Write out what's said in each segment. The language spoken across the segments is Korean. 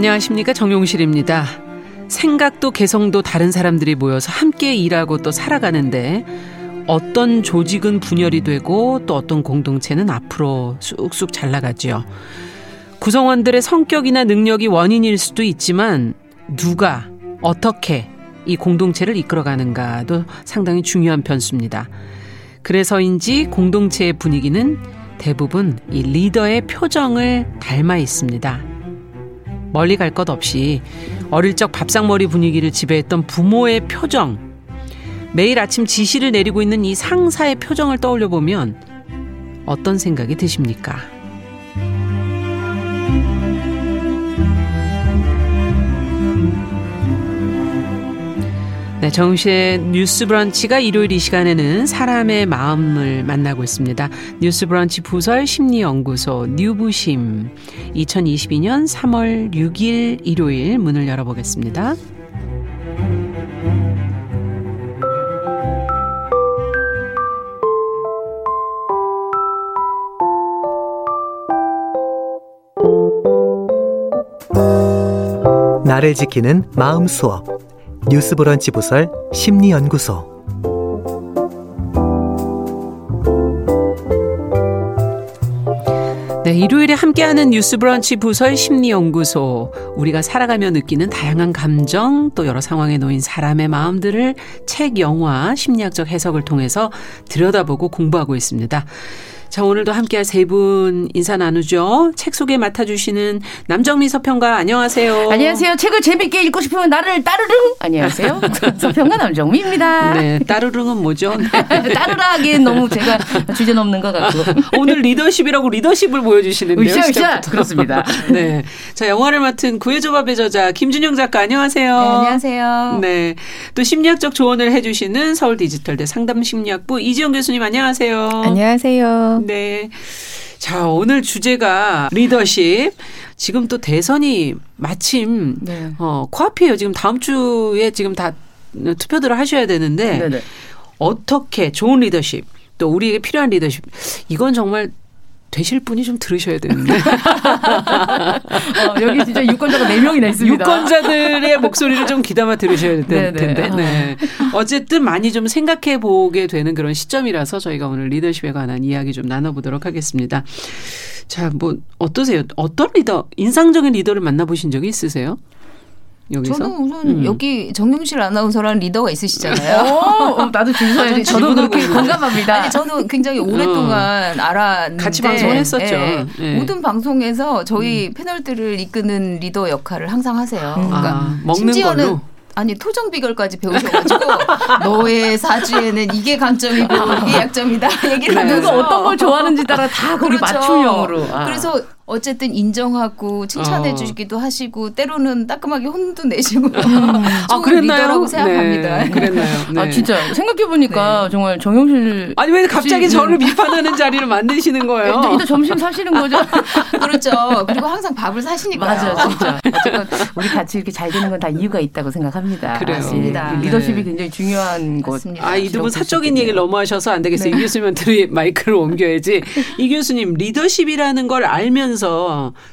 안녕하십니까 정용실입니다. 생각도 개성도 다른 사람들이 모여서 함께 일하고 또 살아가는데 어떤 조직은 분열이 되고 또 어떤 공동체는 앞으로 쑥쑥 잘 나가지요. 구성원들의 성격이나 능력이 원인일 수도 있지만 누가 어떻게 이 공동체를 이끌어가는가도 상당히 중요한 변수입니다. 그래서인지 공동체의 분위기는 대부분 이 리더의 표정을 닮아 있습니다. 멀리 갈 것 없이 어릴 적 밥상머리 분위기를 지배했던 부모의 표정, 매일 아침 지시를 내리고 있는 이 상사의 표정을 떠올려 보면 어떤 생각이 드십니까? 네, 정우실의 뉴스 브런치가 일요일 이 시간에는 사람의 마음을 만나고 있습니다. 뉴스 브런치 부설 심리연구소 뉴부심 2022년 3월 6일 일요일 문을 열어보겠습니다. 나를 지키는 마음 수업 뉴스브런치 부설 심리연구소 네, 일요일에 함께하는 뉴스브런치 부설 심리연구소. 우리가 살아가며 느끼는 다양한 감정, 또 여러 상황에 놓인 사람의 마음들을 책, 영화, 심리학적 해석을 통해서 들여다보고 공부하고 있습니다. 자, 오늘도 함께할 세 분 인사 나누죠. 책 소개 맡아주시는 남정미 서평가 안녕하세요. 안녕하세요. 책을 재밌게 읽고 싶으면 나를 따르릉. 안녕하세요. 서평가 남정미입니다. 네, 따르릉은 뭐죠? 네. 따르라기엔 너무 제가 주제 넘는 것 같고. 오늘 리더십이라고 리더십을 보여주시는데요. 으쌰, 으쌰. 그렇습니다. 네. 자, 영화를 맡은 구해조밥의 저자 김준영 작가 안녕하세요. 네, 안녕하세요. 네. 또 심리학적 조언을 해주시는 서울 디지털대 상담심리학부 이지영 교수님 안녕하세요. 안녕하세요. 네. 자, 오늘 주제가 리더십. 지금 또 대선이 마침 네. 어, 코앞이에요. 지금 다음 주에 지금 다 투표들을 하셔야 되는데 네네. 어떻게 좋은 리더십 또 우리에게 필요한 리더십 이건 정말 되실 분이 좀 들으셔야 되는데 어, 여기 진짜 유권자가 4명이나 있습니다. 유권자들의 목소리를 좀 귀담아 들으셔야 될. 텐데 네. 어쨌든 많이 좀 생각해 보게 되는 그런 시점이라서 저희가 오늘 리더십에 관한 이야기 좀 나눠보도록 하겠습니다. 자, 뭐 어떠세요? 어떤 리더 인상적인 리더를 만나보신 적이 있으세요? 여기서 저는 우선 음. 여기 정용실 아나운서라는 리더가 있으시잖아요. 어, 어, 나도 준서야 저도 그렇게. 공감합니다. 아니 저는 굉장히 오랫동안 알았는데 같이 방송했었죠. 예, 예. 모든 방송에서 저희 패널들을 이끄는 리더 역할을 항상 하세요. 그러니까 아, 먹는 걸로? 아니 토정 비결까지 배우셔가지고 너의 사주에는 이게 강점이고 이게 약점이다 얘기를 네. 하면서 누가 어떤 걸 좋아하는지 따라 다 거기 그렇죠. 맞춤형으로. 아. 그래서 어쨌든 인정하고 칭찬해 어. 주시기도 하시고 때로는 따끔하게 혼도 내시고 아, 좋은 그랬나요? 리더라고 생각합니다. 네, 그랬나요? 네. 아 진짜 생각해 보니까 정말 정영실 아니 왜 갑자기 씨, 저를 비판하는 자리를 만드시는 거예요? 이따 점심 사시는 거죠? 그렇죠. 그리고 항상 밥을 사시니까요. 맞아, 진짜. 우리 같이 이렇게 잘 되는 건 다 이유가 있다고 생각합니다. 그래요. 맞습니다. 예, 리더십이 네. 굉장히 중요한 것. 맞습니다. 아, 이 두분 그렇게 사적인. 얘기를 너무 하셔서 안 되겠어요. 네. 이 교수님한테 마이크를 옮겨야지. 이 교수님, 리더십이라는 걸 알면서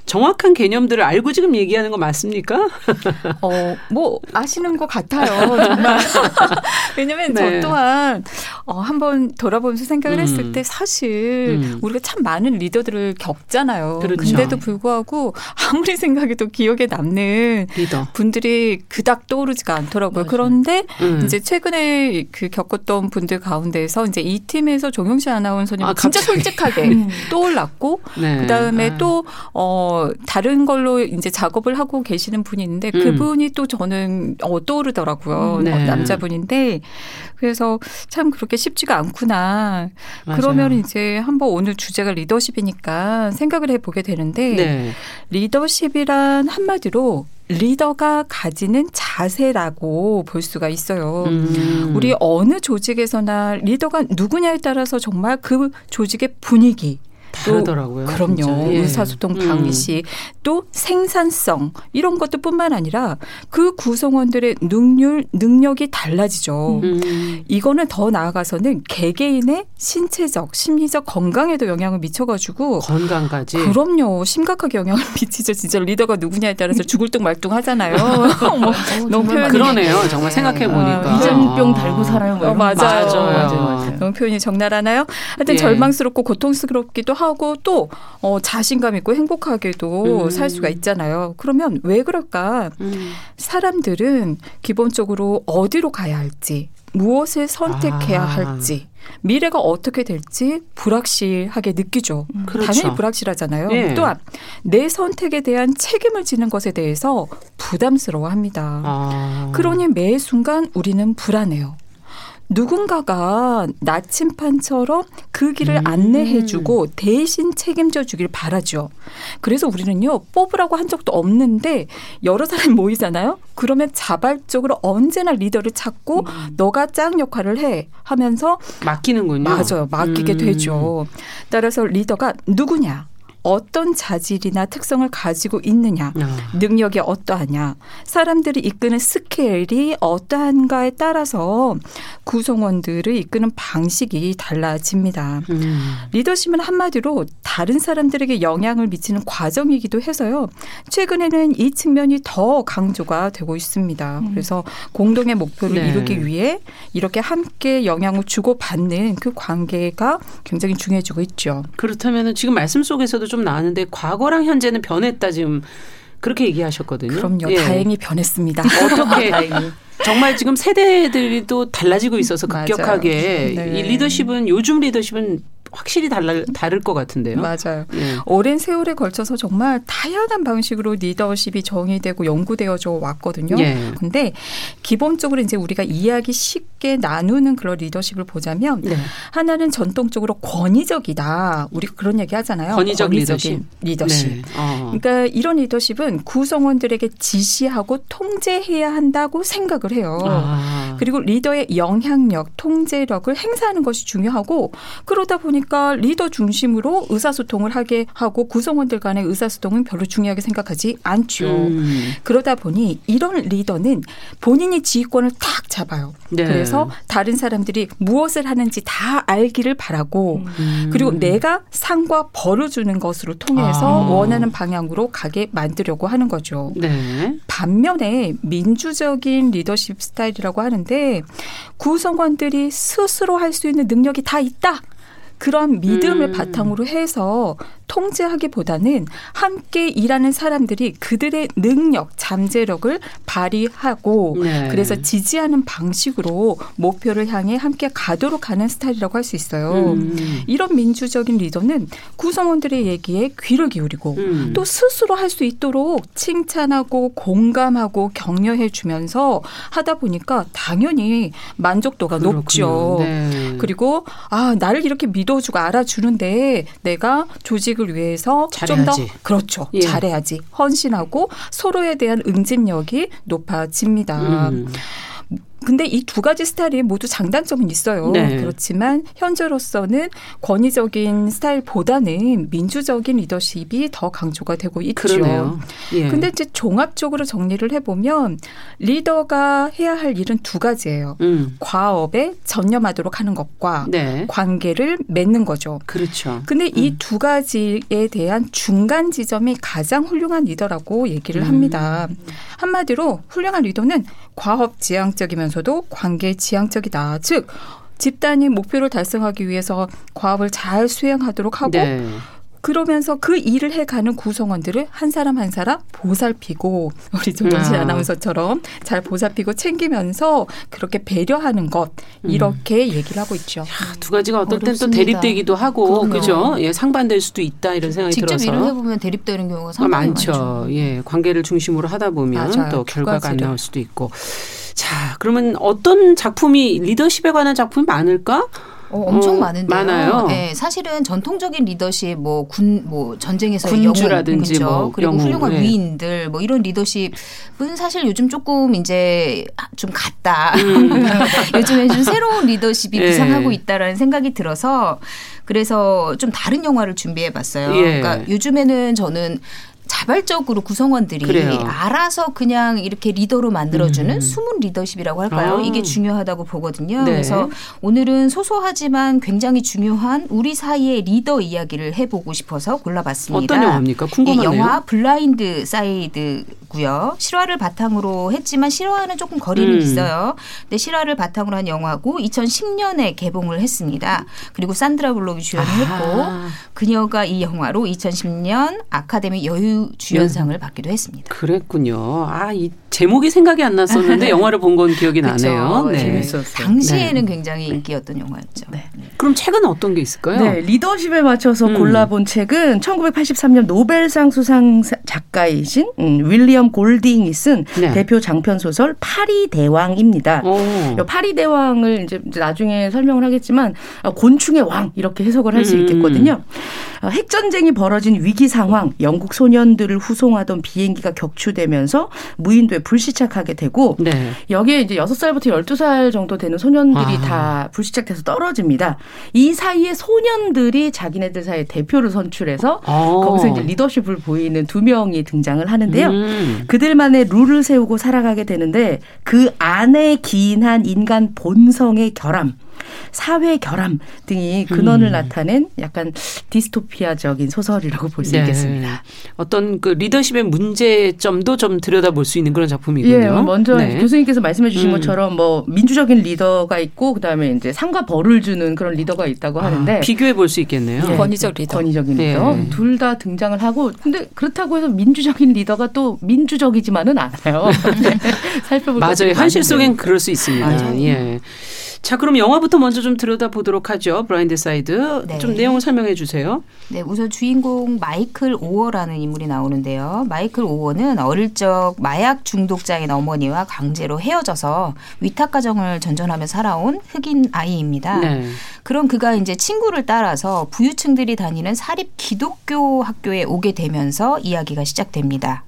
정확한 개념들을 알고 지금 얘기하는 거 맞습니까? 어, 뭐 아시는 것 같아요. 정말. 왜냐면 네. 저 또한 어, 한번 돌아보면서 생각을 음. 했을 때 사실 음. 우리가 참 많은 리더들을 겪잖아요. 그렇죠. 근데도 불구하고 아무리 생각해도 기억에 남는 리더. 분들이 그닥 떠오르지가 않더라고요. 그런데 음. 이제 최근에 그 겪었던 분들 가운데서 이제 이 팀에서 정용실 아나운서님 아, 진짜 갑자기. 솔직하게 떠올랐고 네. 그다음에 아. 또 어, 다른 걸로 이제 작업을 하고 계시는 분이 있는데 음. 그분이 또 저는 어, 떠오르더라고요. 음, 네. 어, 남자분인데 그래서 참 그렇게 쉽지가 않구나. 맞아요. 그러면 이제 한번 오늘 주제가 리더십이니까 생각을 해보게 되는데 네. 리더십이란 한마디로 리더가 가지는 자세라고 볼 수가 있어요. 음. 우리 어느 조직에서나 리더가 누구냐에 따라서 정말 그 조직의 분위기 다르더라고요. 그럼요. 예. 의사소통 음. 방식, 또 생산성 이런 것도 뿐만 아니라 그 구성원들의 능률 능력이 달라지죠. 음. 이거는 더 나아가서는 개개인의 신체적, 심리적 건강에도 영향을 미쳐가지고 건강까지. 그럼요. 심각하게 영향을 미치죠. 진짜 리더가 누구냐에 따라서 죽을 둥 말둥 하잖아요. 뭐, 너무 표현이 그러네요. 정말 생각해 보니까. 아, 위장병 달고 살아요. 뭐 어, 거. 맞아요. 맞아요, 맞아요. 너무 표현이 적나라나요? 하여튼 예. 절망스럽고 고통스럽기도 하고 또 어, 자신감 있고 행복하게도 음. 살 수가 있잖아요. 그러면 왜 그럴까? 음. 사람들은 기본적으로 어디로 가야 할지, 무엇을 선택해야 아. 할지, 미래가 어떻게 될지 불확실하게 느끼죠. 그렇죠. 당연히 불확실하잖아요. 예. 또한 내 선택에 대한 책임을 지는 것에 대해서 부담스러워합니다. 아. 그러니 매 순간 우리는 불안해요. 누군가가 나침판처럼 그 길을 음. 안내해주고 대신 책임져 주길 바라죠. 그래서 우리는요, 뽑으라고 한 적도 없는데 여러 사람이 모이잖아요? 그러면 자발적으로 언제나 리더를 찾고 음. 너가 짱 역할을 해 하면서 맡기는군요. 맞아요. 맡기게 음. 되죠. 따라서 리더가 누구냐? 어떤 자질이나 특성을 가지고 있느냐? 아. 능력이 어떠하냐, 사람들이 이끄는 스케일이 어떠한가에 따라서 구성원들을 이끄는 방식이 달라집니다. 음. 리더십은 한마디로 다른 사람들에게 영향을 미치는 과정이기도 해서요. 최근에는 이 측면이 더 강조가 되고 있습니다. 그래서 공동의 목표를 네. 이루기 위해 이렇게 함께 영향을 주고 받는 그 관계가 굉장히 중요해지고 있죠. 그렇다면 지금 말씀 속에서도 좀 나왔는데 과거랑 현재는 변했다 지금 그렇게 얘기하셨거든요. 그럼요. 예. 다행히 변했습니다. 어떻게 정말 지금 세대들이 또 달라지고 있어서. 급격하게 네. 이 리더십은 요즘 리더십은 확실히 달라 다를 것 같은데요. 맞아요. 예. 오랜 세월에 걸쳐서 정말 다양한 방식으로 리더십이 정의되고 연구되어져 왔거든요. 예. 근데 기본적으로 이제 우리가 이해하기 쉽게 나누는 그런 리더십을 보자면 네. 하나는 전통적으로 권위적이다. 우리 그런 얘기 하잖아요. 권위적 권위적인 리더십. 네. 어. 그러니까 이런 리더십은 구성원들에게 지시하고 통제해야 한다고 생각을 해요. 아. 그리고 리더의 영향력, 통제력을 행사하는 것이 중요하고 그러다 보니까 리더 중심으로 의사소통을 하게 하고 구성원들 간의 의사소통은 별로 중요하게 생각하지 않죠. 음. 그러다 보니 이런 리더는 본인이 지휘권을 탁 잡아요. 네. 그래서 다른 사람들이 무엇을 하는지 다 알기를 바라고 음. 그리고 내가 상과 벌을 주는 것으로 통해서 아. 원하는 방향으로 가게 만들려고 하는 거죠. 네. 반면에 민주적인 리더십 스타일이라고 하는데 구성원들이 스스로 할 수 있는 능력이 다 있다. 그런 믿음을 음. 바탕으로 해서 통제하기보다는 함께 일하는 사람들이 그들의 능력, 잠재력을 발휘하고 네. 그래서 지지하는 방식으로 목표를 향해 함께 가도록 하는 스타일이라고 할 수 있어요. 음. 이런 민주적인 리더는 구성원들의 얘기에 귀를 기울이고 음. 또 스스로 할 수 있도록 칭찬하고 공감하고 격려해 주면서 하다 보니까 당연히 만족도가 그렇군요. 높죠. 네. 그리고 아 나를 이렇게 믿어주고 알아주는데 내가 조직 을 위해서 좀더 잘해야지. 그렇죠 예. 잘해야지 헌신하고 서로에 대한 응집력이 높아집니다. 음. 근데 이 두 가지 스타일이 모두 장단점은 있어요. 네. 그렇지만 현재로서는 권위적인 스타일보다는 민주적인 리더십이 더 강조가 되고 있죠. 그러네요. 예. 근데 이제 종합적으로 정리를 해보면 리더가 해야 할 일은 두 가지예요. 음. 과업에 전념하도록 하는 것과 네. 관계를 맺는 거죠. 그렇죠. 근데 이 음. 두 가지에 대한 중간 지점이 가장 훌륭한 리더라고 얘기를 음. 합니다. 한마디로 훌륭한 리더는 과업 지향적이면서 도 관계 지향적이다. 즉 집단이 목표를 달성하기 위해서 과업을 잘 수행하도록 하고 네. 그러면서 그 일을 해가는 구성원들을 한 사람 한 사람 보살피고 우리 조정진 아. 아나운서처럼 잘 보살피고 챙기면서 그렇게 배려하는 것 이렇게 얘기를 하고 있죠. 두 가지가 어떨 땐 또. 대립되기도 하고 그럼요. 그죠? 예, 상반될 수도 있다 이런 생각이 직접 들어서 일을 해보면 대립되는 경우가 아, 상당히 많죠. 많죠. 예, 관계를 중심으로 하다 보면 맞아요. 또두 결과가 안. 나올 수도 있고. 자, 그러면 어떤 작품이 리더십에 관한 작품이 많을까? 어, 엄청 어, 많은데요. 많아요? 네, 사실은 전통적인 리더십 뭐 군뭐 전쟁에서 군주라든지 영웅, 그죠? 뭐 그리고 영웅, 훌륭한 네. 위인들 뭐 이런 리더십은 사실 요즘 조금 이제 좀 같다. 요즘에 좀 새로운 리더십이 음. 예. 부상하고 있다라는 생각이 들어서 그래서 좀 다른 영화를 준비해 봤어요. 예. 그러니까 요즘에는 저는 자발적으로 구성원들이 그래요. 알아서 그냥 이렇게 리더로 만들어주는 음. 숨은 리더십이라고 할까요? 아. 이게 중요하다고 보거든요. 네. 그래서 오늘은 소소하지만 굉장히 중요한 우리 사이의 리더 이야기를 해보고 싶어서 골라봤습니다. 어떤 영화입니까? 궁금하네요. 이 영화 Blind Side고요. 실화를 바탕으로 했지만 실화는 조금 거리는 음. 있어요. 근데 실화를 바탕으로 한 영화고 2010년에 개봉을 했습니다. 그리고 산드라 블록이 주연을 했고 아, 그녀가 이 영화로 2010년 아카데미 여우 주연상을 받기도 했습니다. 그랬군요. 아, 이 제목이 생각이 안 났었는데 영화를 본 건 기억이 나네요. 네. 재밌었어요. 당시에는 굉장히 인기였던 영화였죠. 네. 그럼 책은 어떤 게 있을까요? 네, 리더십에 맞춰서 음. 골라본 책은 1983년 노벨상 수상 사- 작가이신 음, 윌리엄 골딩이 쓴 네. 대표 장편 소설 파리 대왕입니다. 어. 이 파리 대왕을 이제 나중에 설명을 하겠지만 어, 곤충의 왕 이렇게 해석을 할수 음. 있겠거든요. 어, 핵전쟁이 벌어진 위기 상황, 영국 소년들을 후송하던 비행기가 격추되면서 무인도에 불시착하게 되고 네. 여기에 이제 6살부터 12살 정도 되는 소년들이 아. 다 불시착돼서 떨어집니다. 이 사이에 소년들이 자기네들 사이에 대표를 선출해서 어. 거기서 이제 리더십을 보이는 두 명이 등장을 하는데요. 음. 그들만의 룰을 세우고 살아가게 되는데 그 안에 기인한 인간 본성의 결함, 사회 결함 등이 근원을 음. 나타낸 약간 디스토피아적인 소설이라고 볼수 네. 있겠습니다. 어떤 그 리더십의 문제점도 좀 들여다볼 수 있는 그런 작품이군요. 예, 먼저 네. 교수님께서 말씀해 주신 음. 것처럼 뭐 민주적인 리더가 있고 그다음에 이제 상과 벌을 주는 그런 리더가 있다고 하는데 아, 비교해 볼 수 있겠네요. 예, 권위적 리더. 권위적인 예. 리더 둘다 등장을 하고 근데 그렇다고 해서 민주적인 리더가 또 민주적이지만은 않아요. 살펴볼 맞아요. 현실. 속엔 그럴 수 있습니다. 맞아요. 예. 자, 그럼 영화부터 먼저 좀 들여다보도록 하죠. 블라인드 사이드. 네. 좀 내용을 설명해 주세요. 네, 우선 주인공 마이클 오어라는 인물이 나오는데요. 마이클 오어는 어릴 적 마약 중독자인 어머니와 강제로 헤어져서 위탁 가정을 전전하며 살아온 흑인 아이입니다. 네. 그런 그가 이제 친구를 따라서 부유층들이 다니는 사립 기독교 학교에 오게 되면서 이야기가 시작됩니다.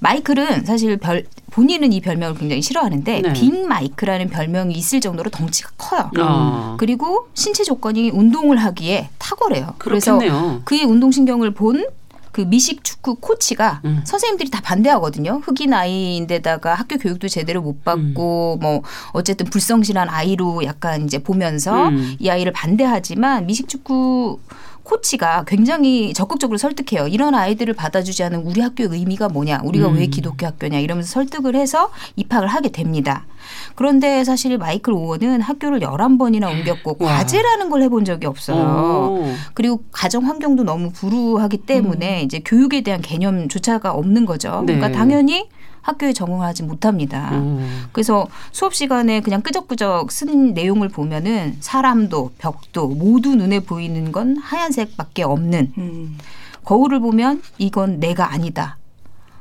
마이클은 사실 별 본인은 이 별명을 굉장히 싫어하는데 네. 빅 마이크라는 별명이 있을 정도로 덩치가 커요. 어. 그리고 신체 조건이 운동을 하기에 탁월해요. 그래서 그렇겠네요. 그의 운동 신경을 본 그 미식 축구 코치가 음. 선생님들이 다 반대하거든요. 흑인 아이인데다가 학교 교육도 제대로 못 받고 음. 뭐 어쨌든 불성실한 아이로 약간 이제 보면서 음. 이 아이를 반대하지만 미식 축구 코치가 굉장히 적극적으로 설득해요. 이런 아이들을 받아주지 않은 우리 학교의 의미가 뭐냐? 우리가 음. 왜 기독교 학교냐? 이러면서 설득을 해서 입학을 하게 됩니다. 그런데 사실 마이클 오원은 학교를 11번이나 옮겼고 와. 과제라는 걸 해본 적이 없어요. 어. 그리고 가정 환경도 너무 불우하기 때문에 이제 교육에 대한 개념조차가 없는 거죠. 네. 그러니까 당연히 학교에 적응하지 못합니다. 어. 그래서 수업 시간에 그냥 끄적끄적 쓴 내용을 보면은 사람도 벽도 모두 눈에 보이는 건 하얀색밖에 없는 음. 거울을 보면 이건 내가 아니다.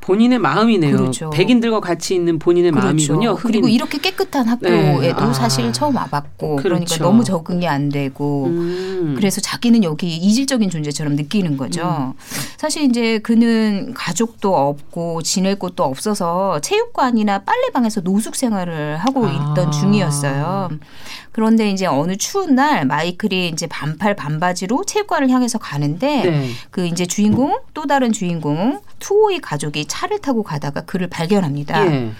본인의 마음이네요. 그렇죠. 백인들과 같이 있는 본인의 마음이군요. 흑인. 그리고 이렇게 깨끗한 학교에도 네. 아. 사실 처음 와봤고 그러니까 그렇죠. 너무 적응이 안 되고 음. 그래서 자기는 여기 이질적인 존재처럼 느끼는 거죠. 사실 이제 그는 가족도 없고 지낼 곳도 없어서 체육관이나 빨래방에서 노숙 생활을 하고 아. 있던 중이었어요. 그런데 이제 어느 추운 날 마이클이 이제 반팔 반바지로 체육관을 향해서 가는데 네. 그 이제 주인공 또 다른 주인공 투오이 가족이 차를 타고 가다가 그를 발견합니다. 예.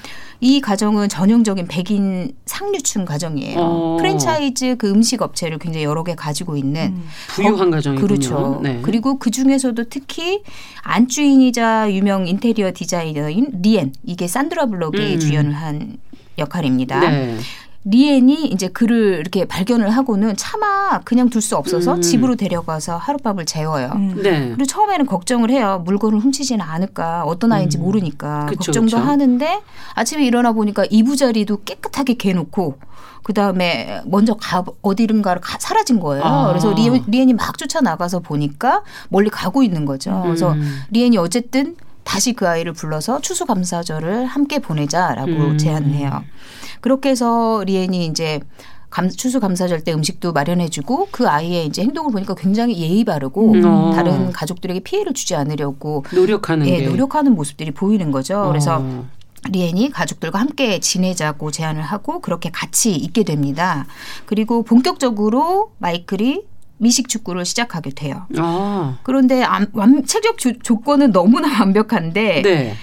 이 가정은 전형적인 백인 상류층 가정이에요. 어. 프랜차이즈 그 음식 업체를 굉장히 여러 개 가지고 있는 부유한 가정이군요. 그렇죠. 네. 그리고 그 중에서도 특히 안주인이자 유명 인테리어 디자이너인 리엔 이게 산드라 블록이 음. 주연을 한 역할입니다. 네. 리엔이 이제 그를 이렇게 발견을 하고는 차마 그냥 둘 수 없어서 음. 집으로 데려가서 하룻밤을 재워요. 네. 그리고 처음에는 걱정을 해요. 물건을 훔치지는 않을까. 어떤 아이인지 음. 모르니까. 그쵸, 걱정도 그쵸. 하는데 아침에 일어나 보니까 이부자리도 깨끗하게 개놓고 그 다음에 먼저 가 어디론가를 가, 사라진 거예요. 아. 그래서 리, 리엔이 막 쫓아 나가서 보니까 멀리 가고 있는 거죠. 그래서 음. 리엔이 어쨌든 다시 그 아이를 불러서 추수감사절을 함께 보내자라고 음. 제안을 해요. 그렇게 해서 리엔이 이제 감, 추수 감사절 때 음식도 마련해주고 그 아이의 이제 행동을 보니까 굉장히 예의 바르고 음. 어. 다른 가족들에게 피해를 주지 않으려고 노력하는 예, 게. 노력하는 모습들이 보이는 거죠. 그래서 어. 리엔이 가족들과 함께 지내자고 제안을 하고 그렇게 같이 있게 됩니다. 그리고 본격적으로 마이클이 미식 축구를 시작하게 돼요. 아. 그런데 암- 완, 체격 조, 조건은 너무나 완벽한데 네.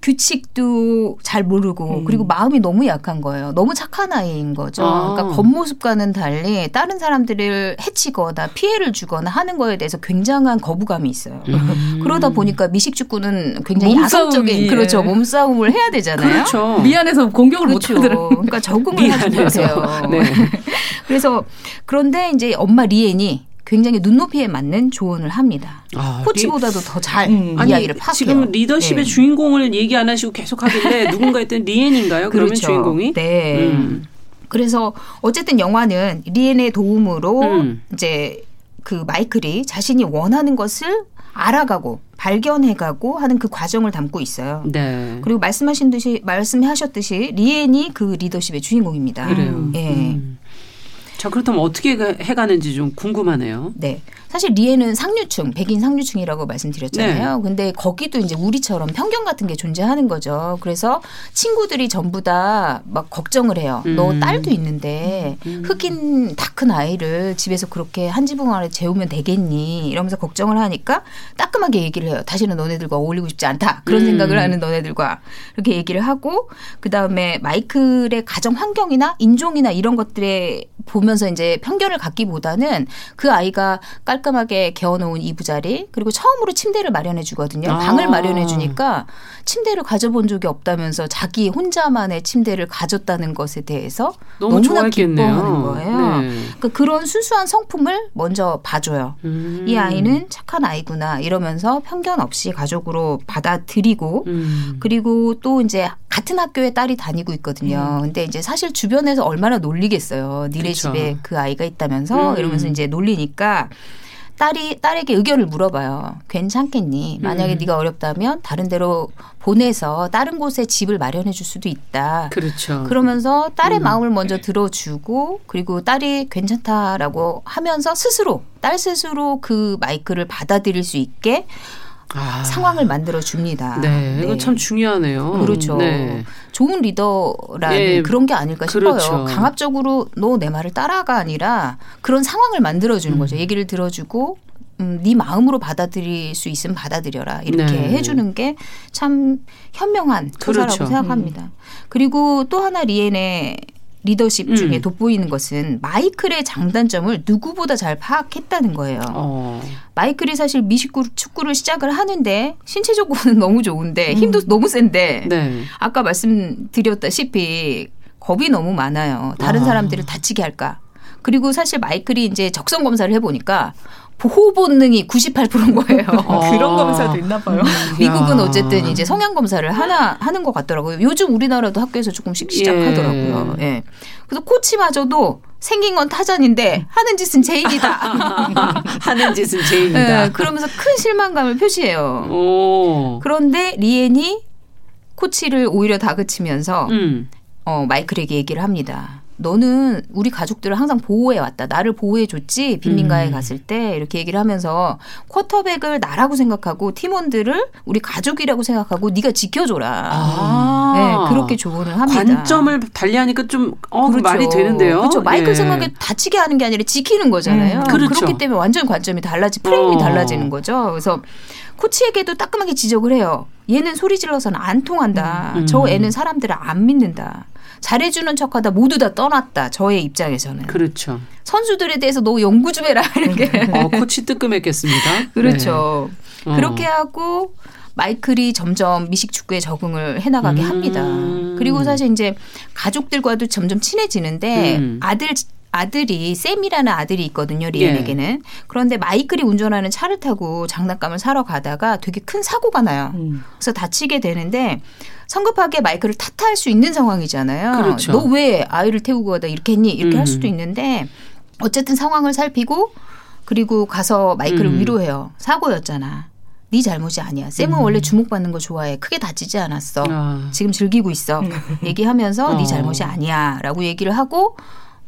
규칙도 잘 모르고 그리고 마음이 너무 약한 거예요. 너무 착한 아이인 거죠. 아. 그러니까 겉모습과는 달리 다른 사람들을 해치거나 피해를 주거나 하는 거에 대해서 굉장한 거부감이 있어요. 음. 그러다 보니까 미식축구는 굉장히 야성적인 예. 그렇죠 몸싸움을 해야 되잖아요. 그렇죠. 미안해서 공격을 그렇죠. 못 하더라고요. 그러니까 적응을 하지. 못해요. 네. 그래서 그런데 이제 엄마 리엔이 굉장히 눈높이에 맞는 조언을 합니다. 아, 코치보다도 더잘 음. 이야기를 파악해요. 지금 리더십의 네. 주인공을 얘기 안 하시고 계속 하길래 누군가 했던 리엔인가요? 그러면 그렇죠. 주인공이? 네. 음. 그래서 어쨌든 영화는 리엔의 도움으로 음. 이제 그 마이클이 자신이 원하는 것을 알아가고 발견해가고 하는 그 과정을 담고 있어요. 네. 그리고 말씀하신 듯이 말씀하셨듯이 리엔이 그 리더십의 주인공입니다. 그래요. 예. 음. 자 그렇다면 어떻게 가- 해가는지 좀 궁금하네요. 네. 사실 리에는 상류층, 백인 상류층이라고 말씀드렸잖아요. 네. 근데 거기도 이제 우리처럼 편견 같은 게 존재하는 거죠. 그래서 친구들이 전부 다 막 걱정을 해요. 너 음. 딸도 있는데 흑인 다 큰 아이를 집에서 그렇게 한 지붕 아래 재우면 되겠니? 이러면서 걱정을 하니까 따끔하게 얘기를 해요. 다시는 너네들과 어울리고 싶지 않다. 그런 음. 생각을 하는 너네들과 이렇게 얘기를 하고 그 다음에 마이클의 가정 환경이나 인종이나 이런 것들에 보면서 이제 편견을 갖기보다는 그 아이가 깔 끔하게 개어놓은 이부자리 그리고 처음으로 침대를 마련해 주거든요. 아. 방을 마련해 주니까 침대를 가져본 적이 없다면서 자기 혼자만의 침대를 가졌다는 것에 대해서 너무 좋아했겠네요. 기뻐하는 거예요. 네. 그러니까 그런 순수한 성품을 먼저 봐줘요. 음. 이 아이는 착한 아이구나 이러면서 편견 없이 가족으로 받아들이고 음. 그리고 또 이제 같은 학교에 딸이 다니고 있거든요. 근데 이제 사실 주변에서 얼마나 놀리겠어요. 니네 그쵸. 집에 그 아이가 있다면서 음. 이러면서 이제 놀리니까 딸이 딸에게 의견을 물어봐요. 괜찮겠니? 만약에 음. 네가 어렵다면 다른 데로 보내서 다른 곳에 집을 마련해 줄 수도 있다. 그렇죠. 그러면서 딸의 음. 마음을 먼저 들어주고 그리고 딸이 괜찮다라고 하면서 스스로 딸 스스로 그 마이크를 받아들일 수 있게 아. 상황을 만들어 줍니다. 네, 이거 참 중요하네요. 그렇죠. 네. 좋은 리더라는 예, 그런 게 아닐까 그렇죠. 싶어요. 강압적으로 너 내 말을 따라가 아니라 그런 상황을 만들어 주는 음. 거죠. 얘기를 들어주고 음, 네 마음으로 받아들일 수 있으면 받아들여라 이렇게 네. 해주는 게 참 현명한 그렇죠. 생각합니다. 그리고 또 하나 리엔의 리더십 음. 중에 돋보이는 것은 마이클의 장단점을 누구보다 잘 파악했다는 거예요. 어. 마이클이 사실 미식구 축구를 시작을 하는데 신체적으로는 너무 좋은데 힘도 너무 센데 네. 아까 말씀드렸다시피 겁이 너무 많아요. 다른 아. 사람들을 다치게 할까. 그리고 사실 마이클이 이제 적성 검사를 해보니까 보호 본능이 98%인 거예요. 어. 그런 검사도 있나 봐요. 미국은 야. 어쨌든 이제 성향 검사를 하나 하는 것 같더라고요. 요즘 우리나라도 학교에서 조금씩 시작하더라고요. 예. 그래서 코치마저도 생긴 건 타잔인데 하는 짓은 제인이다. 하는 짓은 죄인이다. 예, 그러면서 큰 실망감을 표시해요. 오. 그런데 리엔이 코치를 오히려 다그치면서 음. 어, 마이클에게 얘기를 합니다. 너는 우리 가족들을 항상 보호해 왔다. 나를 보호해 줬지. 빈민가에 음. 갔을 때 이렇게 얘기를 하면서 쿼터백을 나라고 생각하고 팀원들을 우리 가족이라고 생각하고 네가 지켜줘라. 아. 네, 그렇게 조언을 합니다. 관점을 달리하니까 좀 어, 그 말이 되는데요. 그렇죠. 마이클 예. 생각에 다치게 하는 게 아니라 지키는 거잖아요. 음, 그렇죠. 렇기 때문에 완전 관점이 달라지 프레임이 어. 달라지는 거죠. 그래서 코치에게도 따끔하게 지적을 해요. 얘는 소리 질러서는 안 통한다. 음. 저 애는 사람들을 안 믿는다. 잘해주는 척하다 모두 다 떠났다. 저의 입장에서는 그렇죠. 선수들에 대해서 너 연구 좀 해라 이런 게 어, 코치 뜨끔했겠습니다. 그렇죠. 네. 어. 그렇게 하고 마이클이 점점 미식 축구에 적응을 해나가게 음. 합니다. 그리고 사실 이제 가족들과도 점점 친해지는데 음. 아들 아들이 샘이라는 아들이 있거든요 예. 리엔에게는 그런데 마이클이 운전하는 차를 타고 장난감을 사러 가다가 되게 큰 사고가 나요. 음. 그래서 다치게 되는데 성급하게 마이클을 탓할 수 있는 상황이잖아요. 그렇죠. 너 왜 아이를 태우고 가다 이렇게 했니? 이렇게 음. 할 수도 있는데 어쨌든 상황을 살피고 그리고 가서 마이클을 음. 위로해요. 사고였잖아. 네 잘못이 아니야. 쌤은 원래 주목받는 거 좋아해. 크게 다치지 않았어. 아. 지금 즐기고 있어. 얘기하면서 어. 네 잘못이 아니야라고 얘기를 하고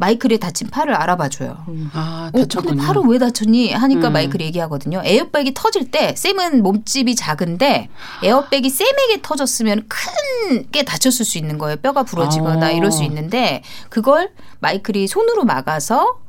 마이클의 다친 팔을 알아봐줘요. 아, 어, 다쳤군요. 근데 팔은 왜 다쳤니? 하니까 음. 마이클이 얘기하거든요. 에어백이 터질 때 쌤은 몸집이 작은데 에어백이 쌤에게 터졌으면 크게 다쳤을 수 있는 거예요. 뼈가 부러지거나 아. 이럴 수 있는데 그걸 마이클이 손으로 막아서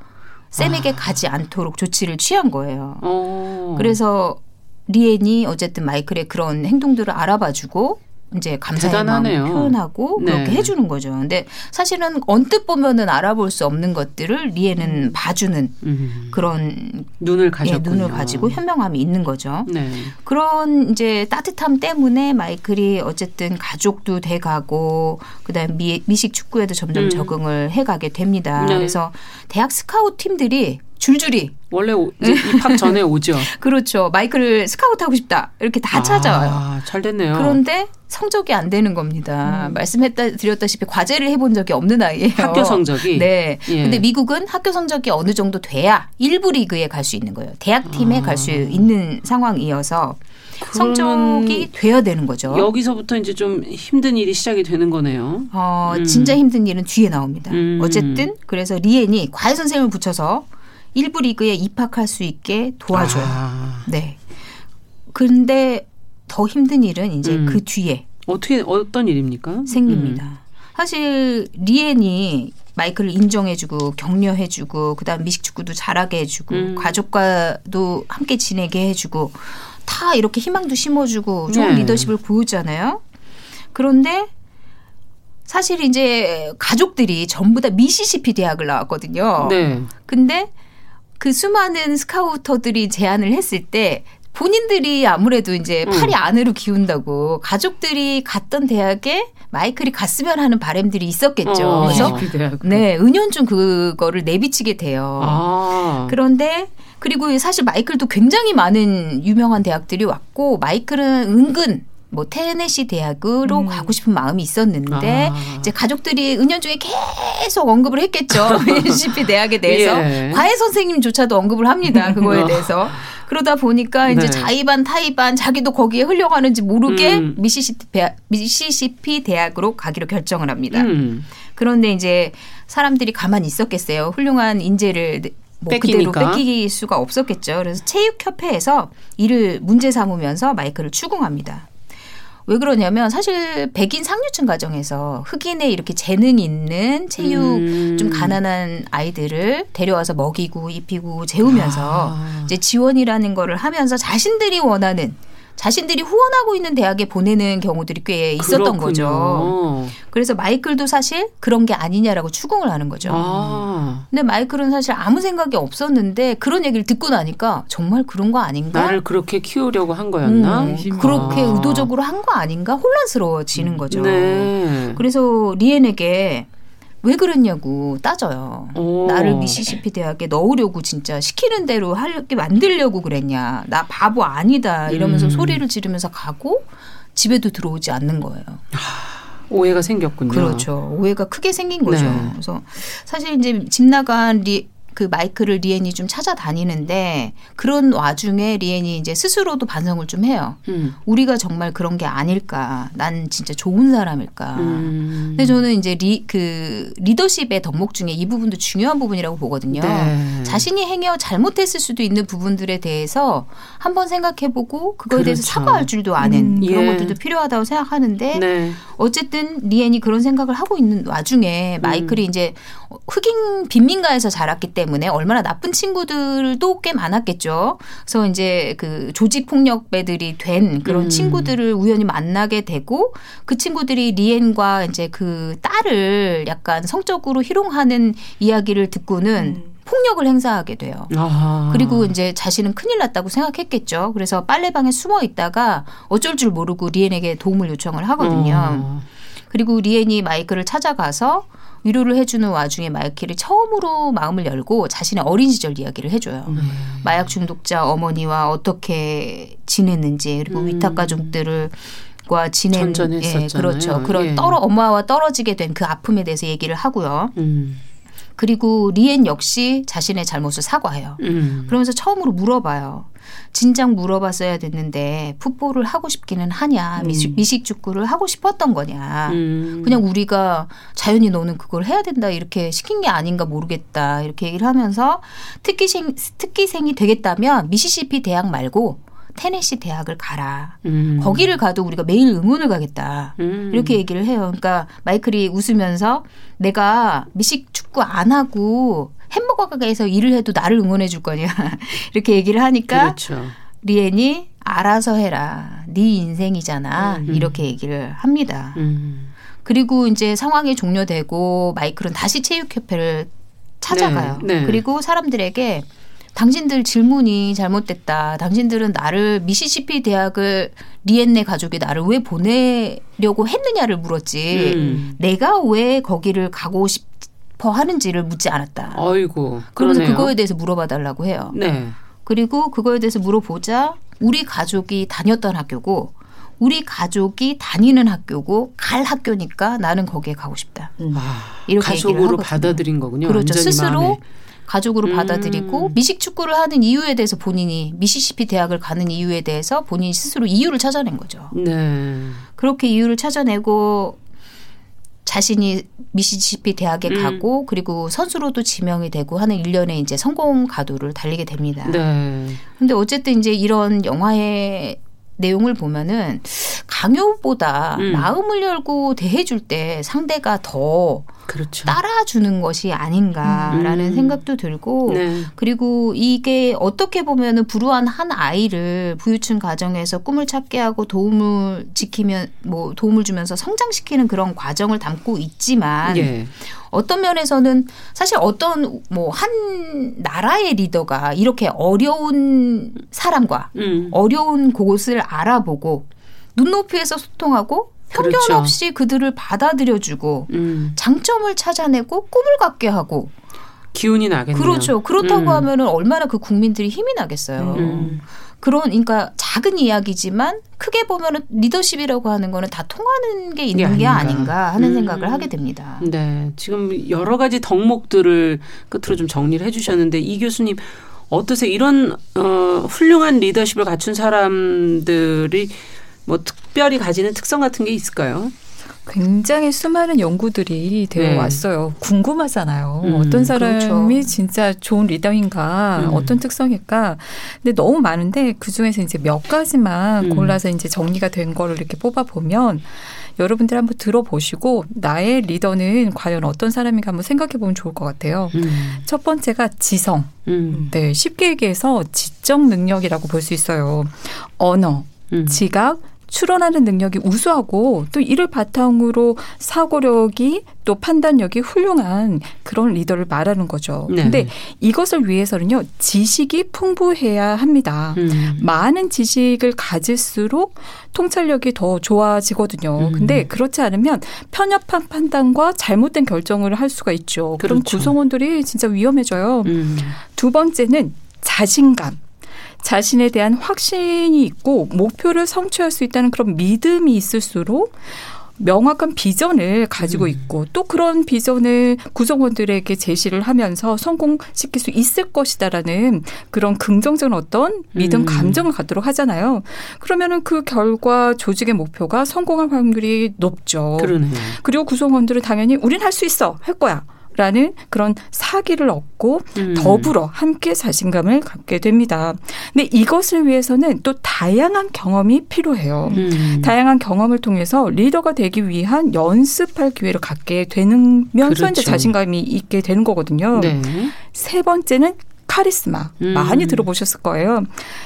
쌤에게 아. 가지 않도록 조치를 취한 거예요. 어. 그래서 리엔이 어쨌든 마이클의 그런 행동들을 알아봐주고 이제 감사의. 마음을 표현하고 네. 그렇게 해주는 거죠. 근데 사실은 언뜻 보면은 알아볼 수 없는 것들을 리엔은 봐주는 음. 그런 눈을 예, 가졌군요. 눈을 가지고 현명함이 있는 거죠. 네. 그런 이제 따뜻함 때문에 마이클이 어쨌든 가족도 돼가고 그다음 미, 미식 축구에도 점점 음. 적응을 해가게 됩니다. 네. 그래서 대학 스카우트 팀들이 줄줄이 원래 오- 입학 전에 오죠. 그렇죠. 마이클을 스카우트 하고 싶다 이렇게 다 찾아와요. 아, 잘 됐네요. 그런데 성적이 안 되는 겁니다. 말씀했다 드렸다시피 과제를 해본 적이 없는 아이예요. 학교 성적이? 네. 예. 근데 미국은 학교 성적이 어느 정도 돼야 일부 리그에 갈 수 있는 거예요. 대학 팀에 아. 갈수 있는 상황이어서 성적이 돼야 되는 거죠. 여기서부터 이제 좀 힘든 일이 시작이 되는 거네요. 어, 음. 진짜 힘든 일은 뒤에 나옵니다. 음. 어쨌든 그래서 리엔이 과외 선생님을 붙여서 일부 리그에 입학할 수 있게 도와줘요. 아, 네. 근데 더 힘든 일은 이제 음. 그 뒤에 어떻게 어떤 일입니까? 생깁니다. 음. 사실 리엔이 마이클을 인정해주고 격려해주고 그다음 미식축구도 잘하게 해주고 음. 가족과도 함께 지내게 해주고 다 이렇게 희망도 심어주고 좋은 네. 리더십을 보여주잖아요. 그런데 사실 이제 가족들이 전부 다 미시시피 대학을 나왔거든요. 네. 근데 그 수많은 스카우터들이 제안을 했을 때 본인들이 아무래도 이제 음. 팔이 안으로 기운다고 가족들이 갔던 대학에 마이클이 갔으면 하는 바람들이 있었겠죠. 어. 그래서 대학. 네, 은연중 그거를 내비치게 돼요. 아. 그런데 그리고 사실 마이클도 굉장히 많은 유명한 대학들이 왔고 마이클은 은근 뭐 테네시 대학으로 가고 싶은 마음이 있었는데 음. 아. 이제 가족들이 은연중에 계속 언급을 했겠죠. NCP 대학에 대해서 예. 과외 선생님조차도 언급을 합니다. 그거에 어. 대해서. 그러다 보니까 이제 네. 자의반 타의반 자기도 거기에 흘려가는지 모르게 음. 미시시피, 대학, 미시시피 대학으로 가기로 결정을 합니다. 음. 그런데 이제 사람들이 가만히 있었겠어요. 훌륭한 인재를 뭐 그대로 뺏기니까. 뺏길 수가 없었겠죠. 그래서 체육협회에서 이를 문제 삼으면서 마이크를 추궁합니다. 왜 그러냐면 사실 백인 상류층 가정에서 흑인의 이렇게 재능 있는 체육 음. 좀 가난한 아이들을 데려와서 먹이고 입히고 재우면서 아. 이제 지원이라는 거를 하면서 자신들이 원하는 자신들이 후원하고 있는 대학에 보내는 경우들이 꽤 있었던 거죠. 그렇군요. 그래서 마이클도 사실 그런 게 아니냐라고 추궁을 하는 거죠. 아. 근데 마이클은 사실 아무 생각이 없었는데 그런 얘기를 듣고 나니까 정말 그런 거 아닌가? 나를 그렇게 키우려고 한 거였나? 음, 그렇게 아. 의도적으로 한 거 아닌가? 혼란스러워지는 거죠. 네. 그래서 리엔에게 왜 그랬냐고 따져요. 오. 나를 미시시피 대학에 넣으려고 진짜 시키는 대로 하게 만들려고 그랬냐. 나 바보 아니다. 이러면서 음. 소리를 지르면서 가고 집에도 들어오지 않는 거예요. 오해가 생겼군요. 그렇죠. 오해가 크게 생긴 거죠. 네. 그래서 사실 이제 집 나간 리, 그 마이크를 리엔이 좀 찾아다니는데 그런 와중에 리엔이 이제 스스로도 반성을 좀 해요. 음. 우리가 정말 그런 게 아닐까. 난 진짜 좋은 사람일까. 음. 근데 저는 이제 리, 그 리더십의 덕목 중에 이 부분도 중요한 부분이라고 보거든요. 네. 자신이 행여 잘못했을 수도 있는 부분들에 대해서 한번 생각해보고 그거에 대해서 그렇죠. 사과할 줄도 아는 음, 그런 예. 것들도 필요하다고 생각하는데 네. 어쨌든 리엔이 그런 생각을 하고 있는 와중에 음. 마이클이 이제 흑인 빈민가에서 자랐기 때문에 얼마나 나쁜 친구들도 꽤 많았겠죠. 그래서 이제 그 조직 폭력배들이 된 그런 음. 친구들을 우연히 만나게 되고 그 친구들이 리엔과 이제 그 딸을 약간 성적으로 희롱하는 이야기를 듣고는 폭력을 행사하게 돼요. 아. 그리고 이제 자신은 큰일 났다고 생각했겠죠. 그래서 빨래방에 숨어 있다가 어쩔 줄 모르고 리엔에게 도움을 요청을 하거든요. 어. 그리고 리엔이 마이클을 찾아가서 위로를 해주는 와중에 마이클이 처음으로 마음을 열고 자신의 어린 시절 이야기를 해줘요. 음. 마약 중독자 어머니와 어떻게 지냈는지 그리고 음. 위탁 가족들을 과 지낸. 예, 그렇죠. 그런 예. 떨어 엄마와 떨어지게 된 그 아픔에 대해서 얘기를 하고요. 음. 그리고 리엔 역시 자신의 잘못을 사과해요. 음. 그러면서 처음으로 물어봐요. 진작 물어봤어야 됐는데 풋볼을 하고 싶기는 하냐, 미식, 미식 축구를 하고 싶었던 거냐. 음. 그냥 우리가 자연히 너는 그걸 해야 된다 이렇게 시킨 게 아닌가 모르겠다 이렇게 얘기를 하면서 특기생 특기생이 되겠다면 미시시피 대학 말고 테네시 대학을 가라. 음. 거기를 가도 우리가 매일 응원을 가겠다. 음. 이렇게 얘기를 해요. 그러니까 마이클이 웃으면서 내가 미식 축구 안 하고 햄버거 가게에서 일을 해도 나를 응원해 줄 거냐. 이렇게 얘기를 하니까 그렇죠. 리엔이 알아서 해라. 네 인생이잖아. 음. 이렇게 얘기를 합니다. 음. 그리고 이제 상황이 종료되고 마이클은 다시 체육협회를 찾아가요. 네, 네. 그리고 사람들에게 당신들 질문이 잘못됐다. 당신들은 나를 미시시피 대학을 리엔네 가족이 나를 왜 보내려고 했느냐를 물었지. 음. 내가 왜 거기를 가고 싶어 하는지를 묻지 않았다. 어이고. 그러면서 그러네요. 그거에 대해서 물어봐 달라고 해요. 네. 그리고 그거에 대해서 물어보자 우리 가족이 다녔던 학교고 우리 가족이 다니는 학교고 갈 학교니까 나는 거기에 가고 싶다. 아, 이렇게 가족으로. 받아들인 거군요. 그렇죠. 스스로 마음에. 가족으로 음. 받아들이고 미식 축구를 하는 이유에 대해서 본인이 미시시피 대학을 가는 이유에 대해서 본인이 스스로 이유를 찾아낸 거죠. 네. 그렇게 이유를 찾아내고 자신이 미시시피 대학에 음. 가고 그리고 선수로도 지명이 되고 하는 일련의 이제 성공 가도를 달리게 됩니다. 네. 근데 어쨌든 이제 이런 영화의 내용을 보면은 강요보다 음. 마음을 열고 대해줄 때 상대가 더 그렇죠. 따라주는 것이 아닌가라는 음. 생각도 들고 네. 그리고 이게 어떻게 보면은 불우한 한 아이를 부유층 가정에서 꿈을 찾게 하고 도움을 지키면 뭐 도움을 주면서 성장시키는 그런 과정을 담고 있지만 예. 어떤 면에서는 사실 어떤 뭐 한 나라의 리더가 이렇게 어려운 사람과 음. 어려운 곳을 알아보고 눈높이에서 소통하고 편견 그렇죠. 없이 그들을 받아들여주고 음. 장점을 찾아내고 꿈을 갖게 하고 기운이 나겠네요. 그렇죠. 그렇다고 음. 하면은 얼마나 그 국민들이 힘이 나겠어요. 음. 그런 그러니까 작은 이야기지만 크게 보면은 리더십이라고 하는 거는 다 통하는 게 있는 게 아닌가. 아닌가 하는 음. 생각을 하게 됩니다. 네. 지금 여러 가지 덕목들을 끝으로 좀 정리를 해 주셨는데 이 교수님 어떠세요? 이런 어 훌륭한 리더십을 갖춘 사람들이 뭐 특별히 가지는 특성 같은 게 있을까요? 굉장히 수많은 연구들이 되어 네. 왔어요. 궁금하잖아요. 음, 어떤 사람이 그렇죠. 진짜 좋은 리더인가, 음. 어떤 특성일까. 근데 너무 많은데 그 중에서 이제 몇 가지만 음. 골라서 이제 정리가 된 거를 이렇게 뽑아 보면 여러분들 한번 들어보시고 나의 리더는 과연 어떤 사람인가 한번 생각해 보면 좋을 것 같아요. 음. 첫 번째가 지성. 음. 네, 쉽게 얘기해서 지적 능력이라고 볼 수 있어요. 언어, 음. 지각, 추론하는 능력이 우수하고 또 이를 바탕으로 사고력이 또 판단력이 훌륭한 그런 리더를 말하는 거죠. 네. 근데 이것을 위해서는요, 지식이 풍부해야 합니다. 음. 많은 지식을 가질수록 통찰력이 더 좋아지거든요. 음. 근데 그렇지 않으면 편협한 판단과 잘못된 결정을 할 수가 있죠. 그럼 그렇죠. 구성원들이 진짜 위험해져요. 음. 두 번째는 자신감. 자신에 대한 확신이 있고 목표를 성취할 수 있다는 그런 믿음이 있을수록 명확한 비전을 가지고 있고 또 그런 비전을 구성원들에게 제시를 하면서 성공시킬 수 있을 것이다라는 그런 긍정적인 어떤 믿음 음. 감정을 갖도록 하잖아요. 그러면은 그 결과 조직의 목표가 성공할 확률이 높죠. 그러네요. 그리고 구성원들은 당연히 우린 할 수 있어 할 거야. 라는 그런 사기를 얻고 음. 더불어 함께 자신감을 갖게 됩니다. 근데 이것을 위해서는 또 다양한 경험이 필요해요. 음. 다양한 경험을 통해서 리더가 되기 위한 연습할 기회를 갖게 되면서 그렇죠. 이제 자신감이 있게 되는 거거든요. 네. 세 번째는 카리스마. 음. 많이 들어보셨을 거예요.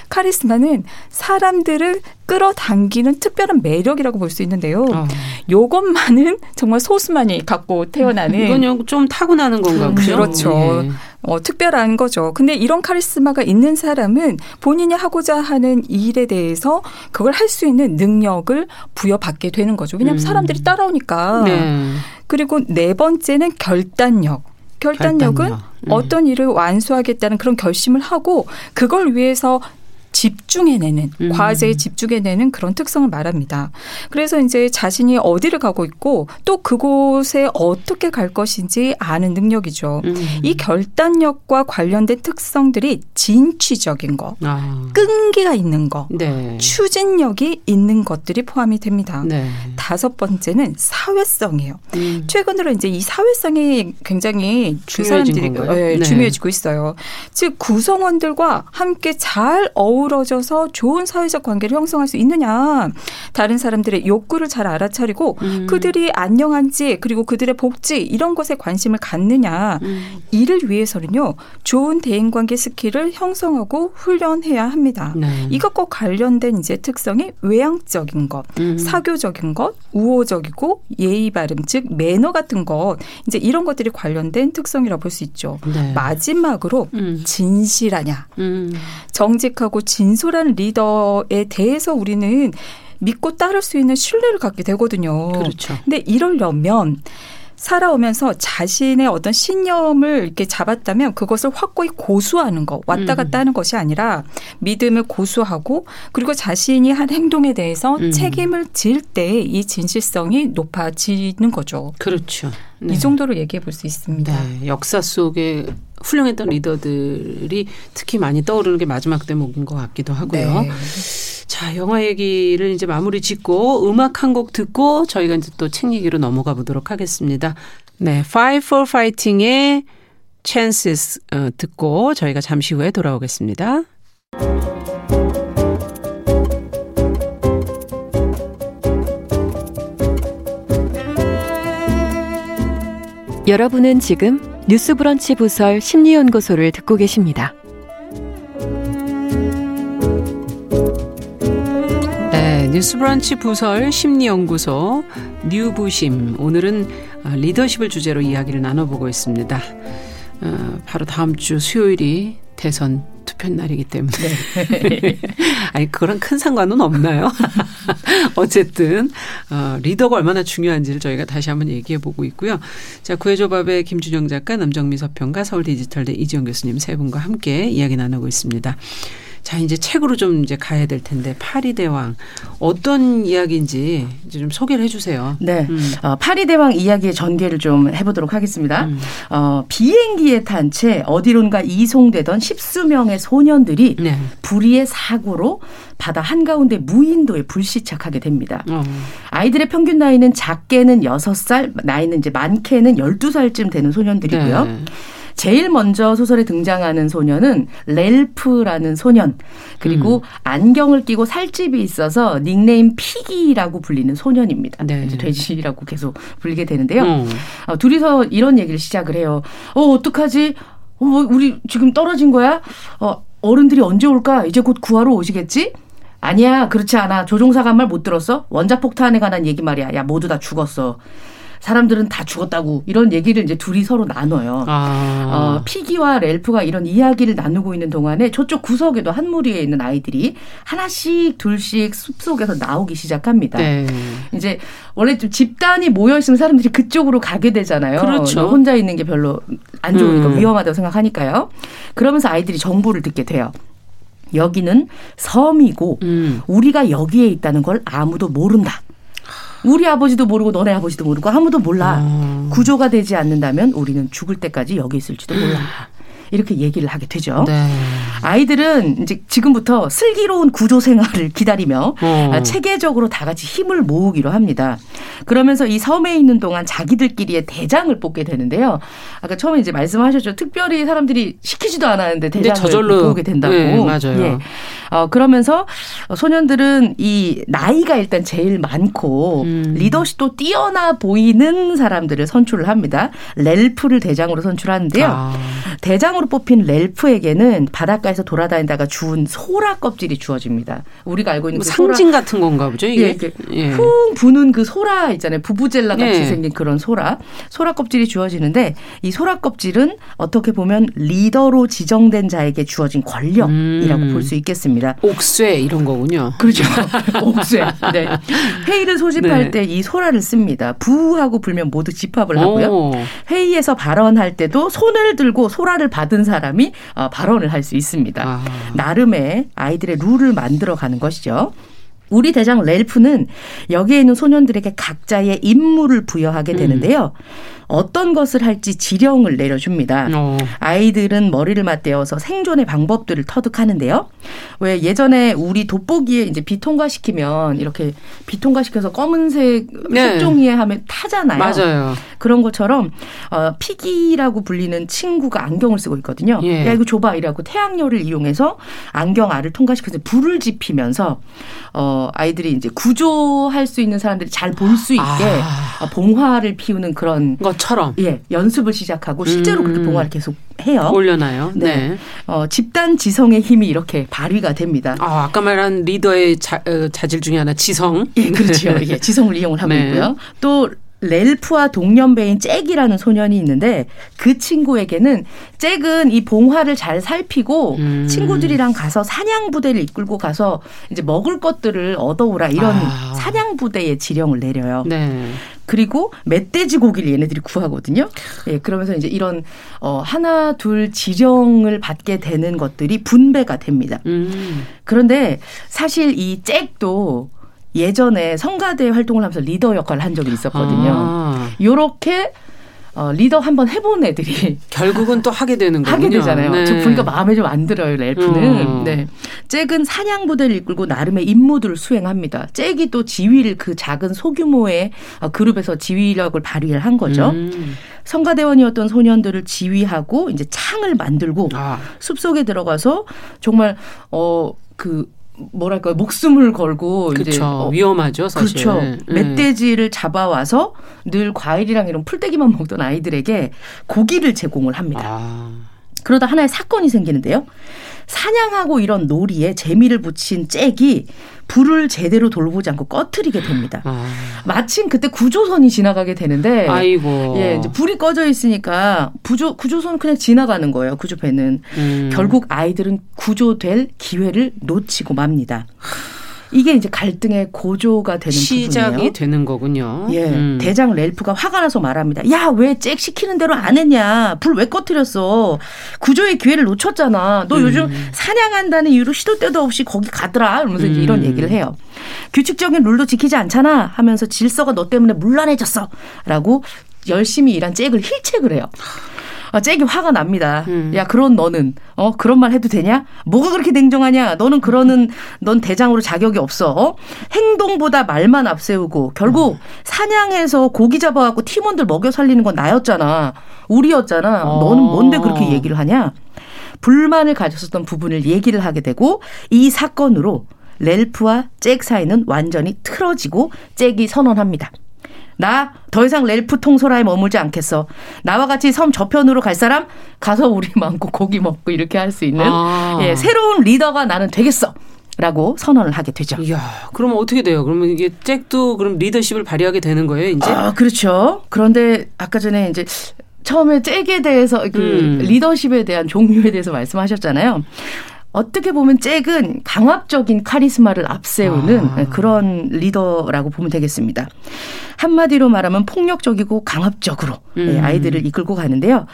카리스마는 사람들을 끌어당기는 특별한 매력이라고 볼 수 있는데요. 어. 요것만은 정말 소수만이 갖고 태어나는 이건 좀 타고나는 건가 음, 보죠. 그렇죠. 예. 어, 특별한 거죠. 근데 이런 카리스마가 있는 사람은 본인이 하고자 하는 일에 대해서 그걸 할 수 있는 능력을 부여받게 되는 거죠. 왜냐하면 음. 사람들이 따라오니까. 네. 그리고 네 번째는 결단력. 결단력은 결단력. 음. 어떤 일을 완수하겠다는 그런 결심을 하고 그걸 위해서 집중해내는 음. 과제에 집중해내는 그런 특성을 말합니다. 그래서 이제 자신이 어디를 가고 있고 또 그곳에 어떻게 갈 것인지 아는 능력이죠. 음. 이 결단력과 관련된 특성들이 진취적인 거, 아. 끈기가 있는 거, 네. 추진력이 있는 것들이 포함이 됩니다. 네. 다섯 번째는 사회성이에요. 음. 최근으로 이제 이 사회성이 굉장히 그 사람들이? 예, 네. 중요해지고 있어요. 즉 구성원들과 함께 잘 어우러져서 좋은 사회적 관계를 형성할 수 있느냐, 다른 사람들의 욕구를 잘 알아차리고 음. 그들이 안녕한지 그리고 그들의 복지 이런 것에 관심을 갖느냐 음. 이를 위해서는요 좋은 대인 관계 스킬을 형성하고 훈련해야 합니다. 네. 이것과 관련된 이제 특성이 외향적인 것, 음. 사교적인 것, 우호적이고 예의 바름 즉 매너 같은 것 이제 이런 것들이 관련된 특성이라고 볼수 있죠. 네. 마지막으로 음. 진실하냐, 음. 정직하고 진 솔한 리더에 대해서 우리는 믿고 따를 수 있는 신뢰를 갖게 되거든요. 그렇죠. 근데 이러려면 살아오면서 자신의 어떤 신념을 이렇게 잡았다면 그것을 확고히 고수하는 거, 왔다 음. 갔다 하는 것이 아니라 믿음을 고수하고 그리고 자신이 한 행동에 대해서 음. 책임을 질 때 이 진실성이 높아지는 거죠. 그렇죠. 네. 이 정도로 얘기해 볼 수 있습니다. 네. 역사 속에 훌륭했던 리더들이 특히 많이 떠오르는 게 마지막 대목인 것 같기도 하고요. 네. 자, 영화 얘기를 이제 마무리 짓고 음악 한 곡 듣고 저희가 이제 또 책 얘기로 넘어가 보도록 하겠습니다. 네, Five for Fighting의 Chances 어, 듣고 저희가 잠시 후에 돌아오겠습니다. 여러분은 지금 뉴스브런치 부설 심리연구소를 듣고 계십니다. 뉴스브런치 부설 심리연구소 뉴부심 오늘은 어, 리더십을 주제로 이야기를 나눠보고 있습니다. 어, 바로 다음 주 수요일이 대선 투표 날이기 때문에 아니 그거랑 큰 상관은 없나요? 어쨌든 어, 리더가 얼마나 중요한지를 저희가 다시 한번 얘기해 보고 있고요. 자 구해조밥의 김준영 작가, 남정미 서평가, 서울 디지털대 이지영 교수님 세 분과 함께 이야기 나누고 있습니다. 자, 이제 책으로 좀 이제 가야 될 텐데 파리 대왕 어떤 이야기인지 이제 좀 소개를 해주세요. 네. 음. 어, 파리 대왕 이야기의 전개를 좀 해보도록 하겠습니다. 음. 어, 비행기에 탄 채 어디론가 이송되던 십수 명의 소년들이 네. 불의의 사고로 바다 한가운데 무인도에 불시착하게 됩니다. 어. 아이들의 평균 나이는 작게는 여섯 살 나이는 이제 많게는 열두 살쯤 되는 소년들이고요. 네. 제일 먼저 소설에 등장하는 소년은 렐프라는 소년 그리고 음. 안경을 끼고 살집이 있어서 닉네임 피기라고 불리는 소년입니다. 네. 돼지라고 계속 불리게 되는데요. 어. 어, 둘이서 이런 얘기를 시작을 해요. 어 어떡하지? 어, 우리 지금 떨어진 거야? 어 어른들이 언제 올까? 이제 곧 구하러 오시겠지? 아니야 그렇지 않아. 조종사가 한 말 못 들었어? 원자폭탄에 관한 얘기 말이야. 야 모두 다 죽었어. 사람들은 다 죽었다고 이런 얘기를 이제 둘이 서로 나눠요. 아. 어, 피기와 렐프가 이런 이야기를 나누고 있는 동안에 저쪽 구석에도 한 무리에 있는 아이들이 하나씩 둘씩 숲 속에서 나오기 시작합니다. 네. 이제 원래 좀 집단이 모여 있으면 사람들이 그쪽으로 가게 되잖아요. 그렇죠. 혼자 있는 게 별로 안 좋으니까 음. 위험하다고 생각하니까요. 그러면서 아이들이 정보를 듣게 돼요. 여기는 섬이고 음. 우리가 여기에 있다는 걸 아무도 모른다. 우리 아버지도 모르고 너네 아버지도 모르고 아무도 몰라. 어. 구조가 되지 않는다면 우리는 죽을 때까지 여기 있을지도 몰라. 이렇게 얘기를 하게 되죠. 네. 아이들은 이제 지금부터 슬기로운 구조 생활을 기다리며 어. 아, 체계적으로 다 같이 힘을 모으기로 합니다. 그러면서 이 섬에 있는 동안 자기들끼리의 대장을 뽑게 되는데요. 아까 처음에 이제 말씀하셨죠. 특별히 사람들이 시키지도 않았는데 대장을 저절로 뽑게 된다고. 네, 맞아요. 예. 어, 그러면서 소년들은 이 나이가 일단 제일 많고 음. 리더십도 뛰어나 보이는 사람들을 선출을 합니다. 렐프를 대장으로 선출하는데요. 아. 대장 으로 뽑힌 렐프에게는 바닷가에서 돌아다니다가 주운 소라 껍질이 주어집니다. 우리가 알고 있는 뭐 그 상징 같은 건가 보죠, 예, 이게? 예. 쿵 부는 그 소라 있잖아요. 부부젤라 같이 예. 생긴 그런 소라. 소라 껍질이 주어지는데 이 소라 껍질은 어떻게 보면 리더로 지정된 자에게 주어진 권력이라고 음. 볼수 있겠습니다. 옥쇠 이런 거군요. 그렇죠. 옥쇠. 네. 회의를 소집할 네. 때이 소라를 씁니다. 부하고 불면 모두 집합을 하고요. 오. 회의에서 발언할 때도 손을 들고 소라를 받은 사람이 어, 발언을 할 수 있습니다. 아. 나름의 아이들의 룰을 만들어 가는 것이죠. 우리 대장 렐프는 여기에 있는 소년들에게 각자의 임무를 부여하게 음. 되는데요. 어떤 것을 할지 지령을 내려줍니다. 어. 아이들은 머리를 맞대어서 생존의 방법들을 터득하는데요. 왜 예전에 우리 돋보기에 이제 비통과시키면 이렇게 비통과시켜서 검은색 네. 색종이에 하면 타잖아요. 맞아요. 그런 것처럼 어, 피기라고 불리는 친구가 안경을 쓰고 있거든요. 예. 야 이거 줘봐 이라고 태양열을 이용해서 안경 알을 통과시켜서 불을 지피면서 어, 아이들이 이제 구조할 수 있는 사람들이 잘 볼 수 있게 아. 어, 봉화를 피우는 그런 것처럼 예 연습을 시작하고 실제로 음. 그렇게 봉화를 계속 해요. 올려놔요. 네. 네. 어, 집단 지성의 힘이 이렇게 발휘가 됩니다. 아, 아까 말한 리더의 자, 어, 자질 중에 하나 지성. 예, 그렇죠. 예, 지성을 이용을 하고 네. 있고요. 또 렐프와 동년배인 잭이라는 소년이 있는데 그 친구에게는 잭은 이 봉화를 잘 살피고 음. 친구들이랑 가서 사냥 부대를 이끌고 가서 이제 먹을 것들을 얻어오라 이런 아. 사냥 부대의 지령을 내려요. 네. 그리고 멧돼지 고기를 얘네들이 구하거든요. 예, 그러면서 이제 이런 어 하나 둘 지령을 받게 되는 것들이 분배가 됩니다. 음. 그런데 사실 이 잭도 예전에 성가대 활동을 하면서 리더 역할을 한 적이 있었거든요. 아, 요렇게 어, 리더 한번 해본 애들이 결국은 또 하게 되는 거군요. 하게 되잖아요. 네. 저 보니까 마음에 좀 안 들어요, 렐프는. 어. 네. 잭은 사냥 부대를 이끌고 나름의 임무들을 수행합니다. 잭이 또 지휘를 그 작은 소규모의 어, 그룹에서 지휘력을 발휘를 한 거죠. 음. 성가대원이었던 소년들을 지휘하고 이제 창을 만들고 아, 숲속에 들어가서 정말 어그 뭐랄까 목숨을 걸고 이제 그렇죠. 어, 위험하죠, 사실. 그렇죠. 네. 멧돼지를 잡아와서 늘 과일이랑 이런 풀떼기만 먹던 아이들에게 고기를 제공을 합니다. 아, 그러다 하나의 사건이 생기는데요. 사냥하고 이런 놀이에 재미를 붙인 잭이 불을 제대로 돌보지 않고 꺼트리게 됩니다. 아. 마침 그때 구조선이 지나가게 되는데 아이고. 예, 이제 불이 꺼져 있으니까 구조 구조선은 그냥 지나가는 거예요. 구조배는. 음. 결국 아이들은 구조될 기회를 놓치고 맙니다. 이게 이제 갈등의 고조가 되는 시작이 부분이에요. 되는 거군요. 예, 음. 대장 렐프가 화가 나서 말합니다. 야, 왜 잭 시키는 대로 안 했냐? 불 왜 꺼뜨렸어? 구조의 기회를 놓쳤잖아. 너 요즘 음. 사냥한다는 이유로 시도 때도 없이 거기 가더라. 이러면서 이제 음. 이런 얘기를 해요. 규칙적인 룰도 지키지 않잖아. 하면서 질서가 너 때문에 문란해졌어. 라고 열심히 일한 잭을 힐책을 해요. 아, 잭이 화가 납니다. 음. 야, 그런 너는, 어, 그런 말 해도 되냐? 뭐가 그렇게 냉정하냐? 너는 그러는, 넌 대장으로 자격이 없어. 어? 행동보다 말만 앞세우고, 결국 사냥해서 고기 잡아갖고 팀원들 먹여 살리는 건 나였잖아. 우리였잖아. 어. 너는 뭔데 그렇게 얘기를 하냐? 불만을 가졌었던 부분을 얘기를 하게 되고, 이 사건으로 렐프와 잭 사이는 완전히 틀어지고, 잭이 선언합니다. 나 더 이상 렐프 통솔하에 머물지 않겠어. 나와 같이 섬 저편으로 갈 사람 가서 우리 마음껏 고기 먹고 이렇게 할 수 있는 아. 예, 새로운 리더가 나는 되겠어. 라고 선언을 하게 되죠. 이야, 그러면 어떻게 돼요? 그러면 이게 잭도 그럼 리더십을 발휘하게 되는 거예요, 이제? 아, 그렇죠. 그런데 아까 전에 이제 처음에 잭에 대해서 그 음. 리더십에 대한 종류에 대해서 말씀하셨잖아요. 어떻게 보면 잭은 강압적인 카리스마를 앞세우는 아. 그런 리더라고 보면 되겠습니다. 한마디로 말하면 폭력적이고 강압적으로 음. 예, 아이들을 이끌고 가는데요.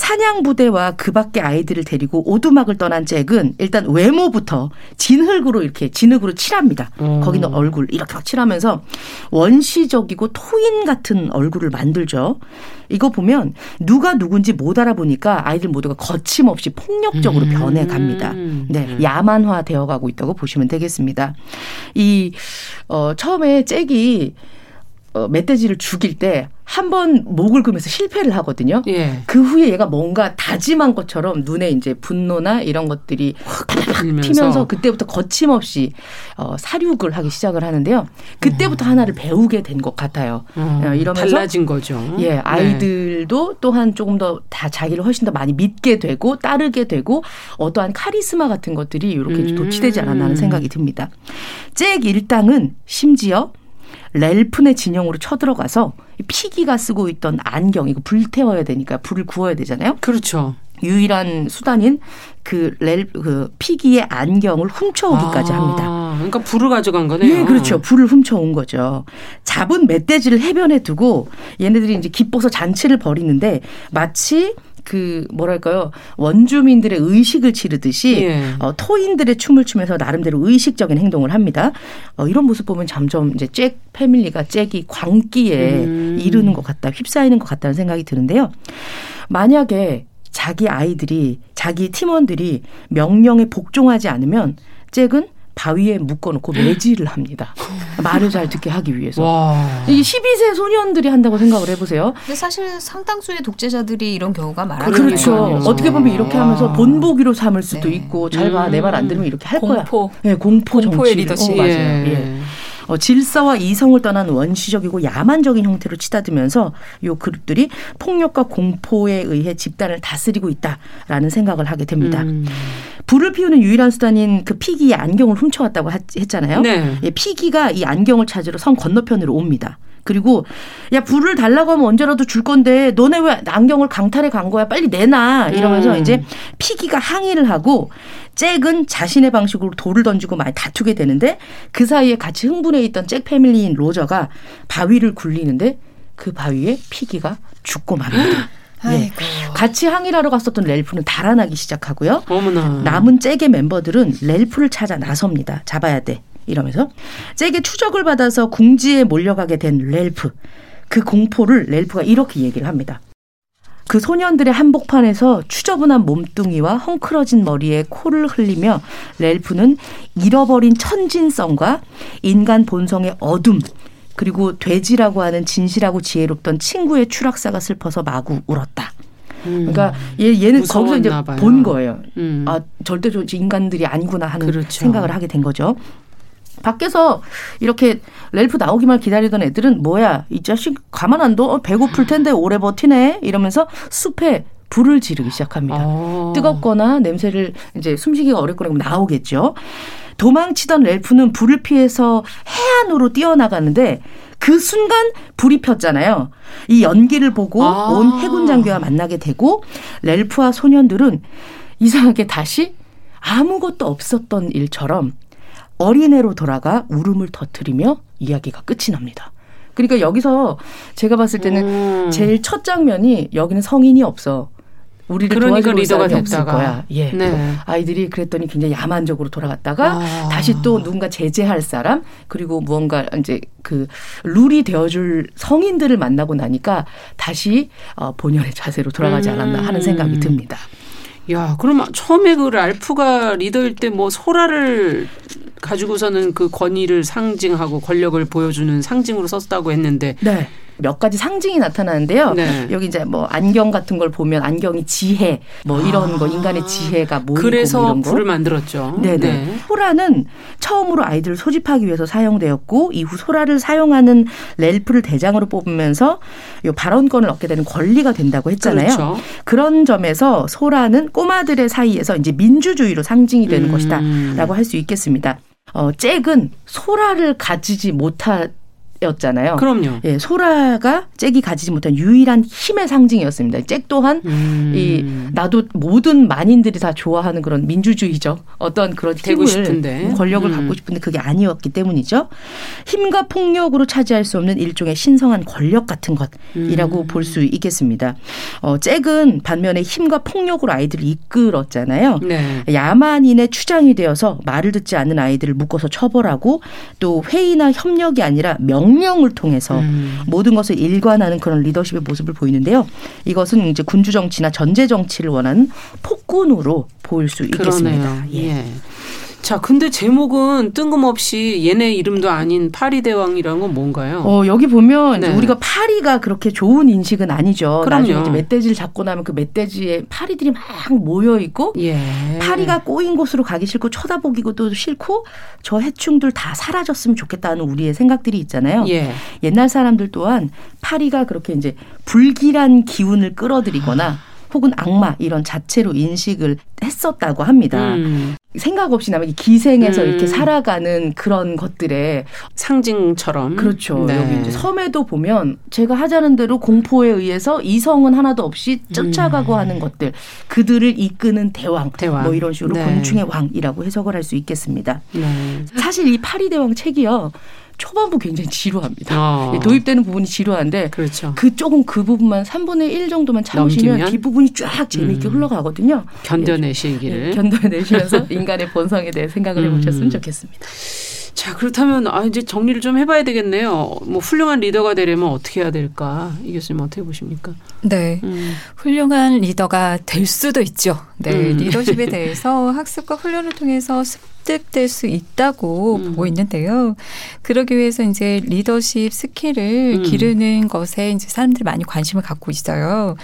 사냥 부대와 그 밖의 아이들을 데리고 오두막을 떠난 잭은 일단 외모부터 진흙으로 이렇게 진흙으로 칠합니다. 어. 거기는 얼굴 이렇게 막 칠하면서 원시적이고 토인 같은 얼굴을 만들죠. 이거 보면 누가 누군지 못 알아보니까 아이들 모두가 거침없이 폭력적으로 음. 변해갑니다. 네, 야만화 되어가고 있다고 보시면 되겠습니다. 이 어, 처음에 잭이 어, 멧돼지를 죽일 때 한 번 목을 그면서 실패를 하거든요. 예. 그 후에 얘가 뭔가 다짐한 것처럼 눈에 이제 분노나 이런 것들이 들면서. 튀면서 그때부터 거침없이 어, 사륙을 하기 시작을 하는데요. 그때부터 하나를 배우게 된 것 같아요. 어, 어, 이러면서 달라진 거죠. 예, 네. 아이들도 또한 조금 더 다 자기를 훨씬 더 많이 믿게 되고 따르게 되고 어떠한 카리스마 같은 것들이 이렇게 음. 도취되지 않았나 하는 생각이 듭니다. 잭 일당은 심지어 렐픈의 진영으로 쳐들어가서 피기가 쓰고 있던 안경 이거 불태워야 되니까 불을 구워야 되잖아요. 그렇죠. 유일한 수단인 그 렐, 그 피기의 안경을 훔쳐오기까지 합니다. 아, 그러니까 불을 가져간 거네요. 예, 그렇죠. 불을 훔쳐온 거죠. 잡은 멧돼지를 해변에 두고 얘네들이 이제 기뻐서 잔치를 벌이는데 마치 그 뭐랄까요 원주민들의 의식을 치르듯이 예. 어, 토인들의 춤을 추면서 나름대로 의식적인 행동을 합니다. 어, 이런 모습 보면 점점 이제 잭 패밀리가 잭이 광기에 음. 이르는 것 같다, 휩싸이는 것 같다는 생각이 드는데요. 만약에 자기 아이들이 자기 팀원들이 명령에 복종하지 않으면 잭은 바위에 묶어놓고 매질을 합니다. 말을 잘 듣게 하기 위해서. 와. 이게 12세 소년들이 한다고 생각을 해보세요. 근데 사실 상당수의 독재자들이 이런 경우가 많아요. 그렇죠. 그러니까요. 어떻게 보면 이렇게 하면서 본보기로 삼을 수도 네. 있고 잘봐내말 안 들으면 이렇게 할 거야. 공포. 네, 공포 공포의 정치. 리더십. 어, 맞아요. 예. 어, 질서와 이성을 떠난 원시적이고 야만적인 형태로 치닫으면서 요 그룹들이 폭력과 공포에 의해 집단을 다스리고 있다라는 생각을 하게 됩니다. 음. 불을 피우는 유일한 수단인 그 피기의 안경을 훔쳐왔다고 하- 했잖아요. 네. 예, 피기가 이 안경을 찾으러 성 건너편으로 옵니다. 그리고 야 불을 달라고 하면 언제라도 줄 건데 너네 왜 안경을 강탈해 간 거야 빨리 내놔 이러면서 음. 이제 피기가 항의를 하고 잭은 자신의 방식으로 돌을 던지고 많이 다투게 되는데 그 사이에 같이 흥분해 있던 잭 패밀리인 로저가 바위를 굴리는데 그 바위에 피기가 죽고 맙니다. 예. 같이 항의를 하러 갔었던 렐프는 달아나기 시작하고요. 어머나. 남은 잭의 멤버들은 렐프를 찾아 나섭니다. 잡아야 돼. 이러면서 잭의 추적을 받아서 궁지에 몰려가게 된 렐프. 그 공포를 렐프가 이렇게 얘기를 합니다. 그 소년들의 한복판에서 추저분한 몸뚱이와 헝클어진 머리에 코를 흘리며 렐프는 잃어버린 천진성과 인간 본성의 어둠 그리고 돼지라고 하는 진실하고 지혜롭던 친구의 추락사가 슬퍼서 마구 울었다. 그러니까 얘, 얘는 거기서 이제 봐요. 본 거예요. 음. 아 절대 저 인간들이 아니구나 하는 그렇죠. 생각을 하게 된 거죠. 밖에서 이렇게 렐프 나오기만 기다리던 애들은 뭐야 이 자식 가만 안 둬? 어, 배고플 텐데 오래 버티네 이러면서 숲에 불을 지르기 시작합니다. 어. 뜨겁거나 냄새를 이제 숨쉬기가 어렵거나 나오겠죠. 도망치던 렐프는 불을 피해서 해안으로 뛰어나가는데 그 순간 불이 폈잖아요. 이 연기를 보고 아. 온 해군 장교와 만나게 되고 렐프와 소년들은 이상하게 다시 아무것도 없었던 일처럼 어린애로 돌아가 울음을 터뜨리며 이야기가 끝이 납니다. 그러니까 여기서 제가 봤을 때는 음. 제일 첫 장면이 여기는 성인이 없어. 우리를 그러니까 도와줄 리더가 사람이 없을 됐다가. 거야. 예. 네. 아이들이 그랬더니 굉장히 야만적으로 돌아갔다가 아. 다시 또 누군가 제재할 사람 그리고 무언가 이제 그 룰이 되어줄 성인들을 만나고 나니까 다시 어, 본연의 자세로 돌아가지 않았나 하는 생각이 음. 듭니다. 야, 그럼 처음에 그 랄프가 리더일 때 뭐 소라를 가지고서는 그 권위를 상징하고 권력을 보여주는 상징으로 썼다고 했는데 네. 몇 가지 상징이 나타나는데요. 네. 여기 이제 뭐 안경 같은 걸 보면 안경이 지혜 뭐 이런 거 인간의 지혜가 모이고 뭐 그래서 이런 거. 불을 만들었죠. 네네. 소라는 처음으로 아이들을 소집하기 위해서 사용되었고 이후 소라를 사용하는 렐프를 대장으로 뽑으면서 요 발언권을 얻게 되는 권리가 된다고 했잖아요. 그렇죠. 그런 점에서 소라는 꼬마들의 사이에서 이제 민주주의로 상징이 되는 음. 것이다라고 할 수 있겠습니다. 어, 잭은 소라를 가지지 못하 였잖아요. 그럼요. 예, 소라가 잭이 가지지 못한 유일한 힘의 상징이었습니다. 잭 또한 음. 이 나도 모든 만인들이 다 좋아하는 그런 민주주의적 어떤 그런 되고 싶은데. 권력을 음. 갖고 싶은데 그게 아니었기 때문이죠. 힘과 폭력으로 차지할 수 없는 일종의 신성한 권력 같은 것이라고 음. 볼수 있겠습니다. 어, 잭은 반면에 힘과 폭력으로 아이들을 이끌었잖아요. 네. 야만인의 추장이 되어서 말을 듣지 않는 아이들을 묶어서 처벌하고 또 회의나 협력이 아니라 명 령을 통해서 음. 모든 것을 일관하는 그런 리더십의 모습을 보이는데요. 이것은 이제 군주 정치나 전제 정치를 원하는 폭군으로 보일 수 있겠습니다. 그러네요. 예. 자, 근데 제목은 뜬금없이 얘네 이름도 아닌 파리 대왕이라는 건 뭔가요? 어, 여기 보면 네. 우리가 파리가 그렇게 좋은 인식은 아니죠. 그럼요. 나중에 이제 멧돼지를 잡고 나면 그 멧돼지에 파리들이 막 모여 있고 예. 파리가 꼬인 곳으로 가기 싫고 쳐다보기도 싫고 저 해충들 다 사라졌으면 좋겠다는 우리의 생각들이 있잖아요. 예. 옛날 사람들 또한 파리가 그렇게 이제 불길한 기운을 끌어들이거나 혹은 악마 이런 자체로 인식을 했었다고 합니다. 음, 생각 없이 남에게 기생해서 음. 이렇게 살아가는 그런 것들에 상징처럼. 그렇죠. 네. 여기 이제 섬에도 보면 제가 하자는 대로 공포에 의해서 이성은 하나도 없이 쫓아가고 하는 것들 그들을 이끄는 대왕, 음. 대왕. 뭐 이런 식으로 네. 곤충의 왕이라고 해석을 할 수 있겠습니다. 네. 사실 이 파리 대왕 책이요 초반부 굉장히 지루합니다. 어. 도입되는 부분이 지루한데 그렇죠. 그 조금 그 부분만 3분의 1 정도만 참으시면? 뒷부분이 쫙 재미있게 음. 흘러가거든요. 견뎌내시기를. 예, 견뎌내시면서 인간의 본성에 대해 생각을 해보셨으면 음. 좋겠습니다. 자, 그렇다면 아 이제 정리를 좀 해봐야 되겠네요. 뭐 훌륭한 리더가 되려면 어떻게 해야 될까? 이 교수님 어떻게 보십니까? 네. 음. 훌륭한 리더가 될 수도 있죠. 네. 음. 리더십에 대해서 학습과 훈련을 통해서 습득될 수 있다고 음. 보고 있는데요. 그러기 위해서 이제 리더십 스킬을 음. 기르는 것에 이제 사람들이 많이 관심을 갖고 있어요.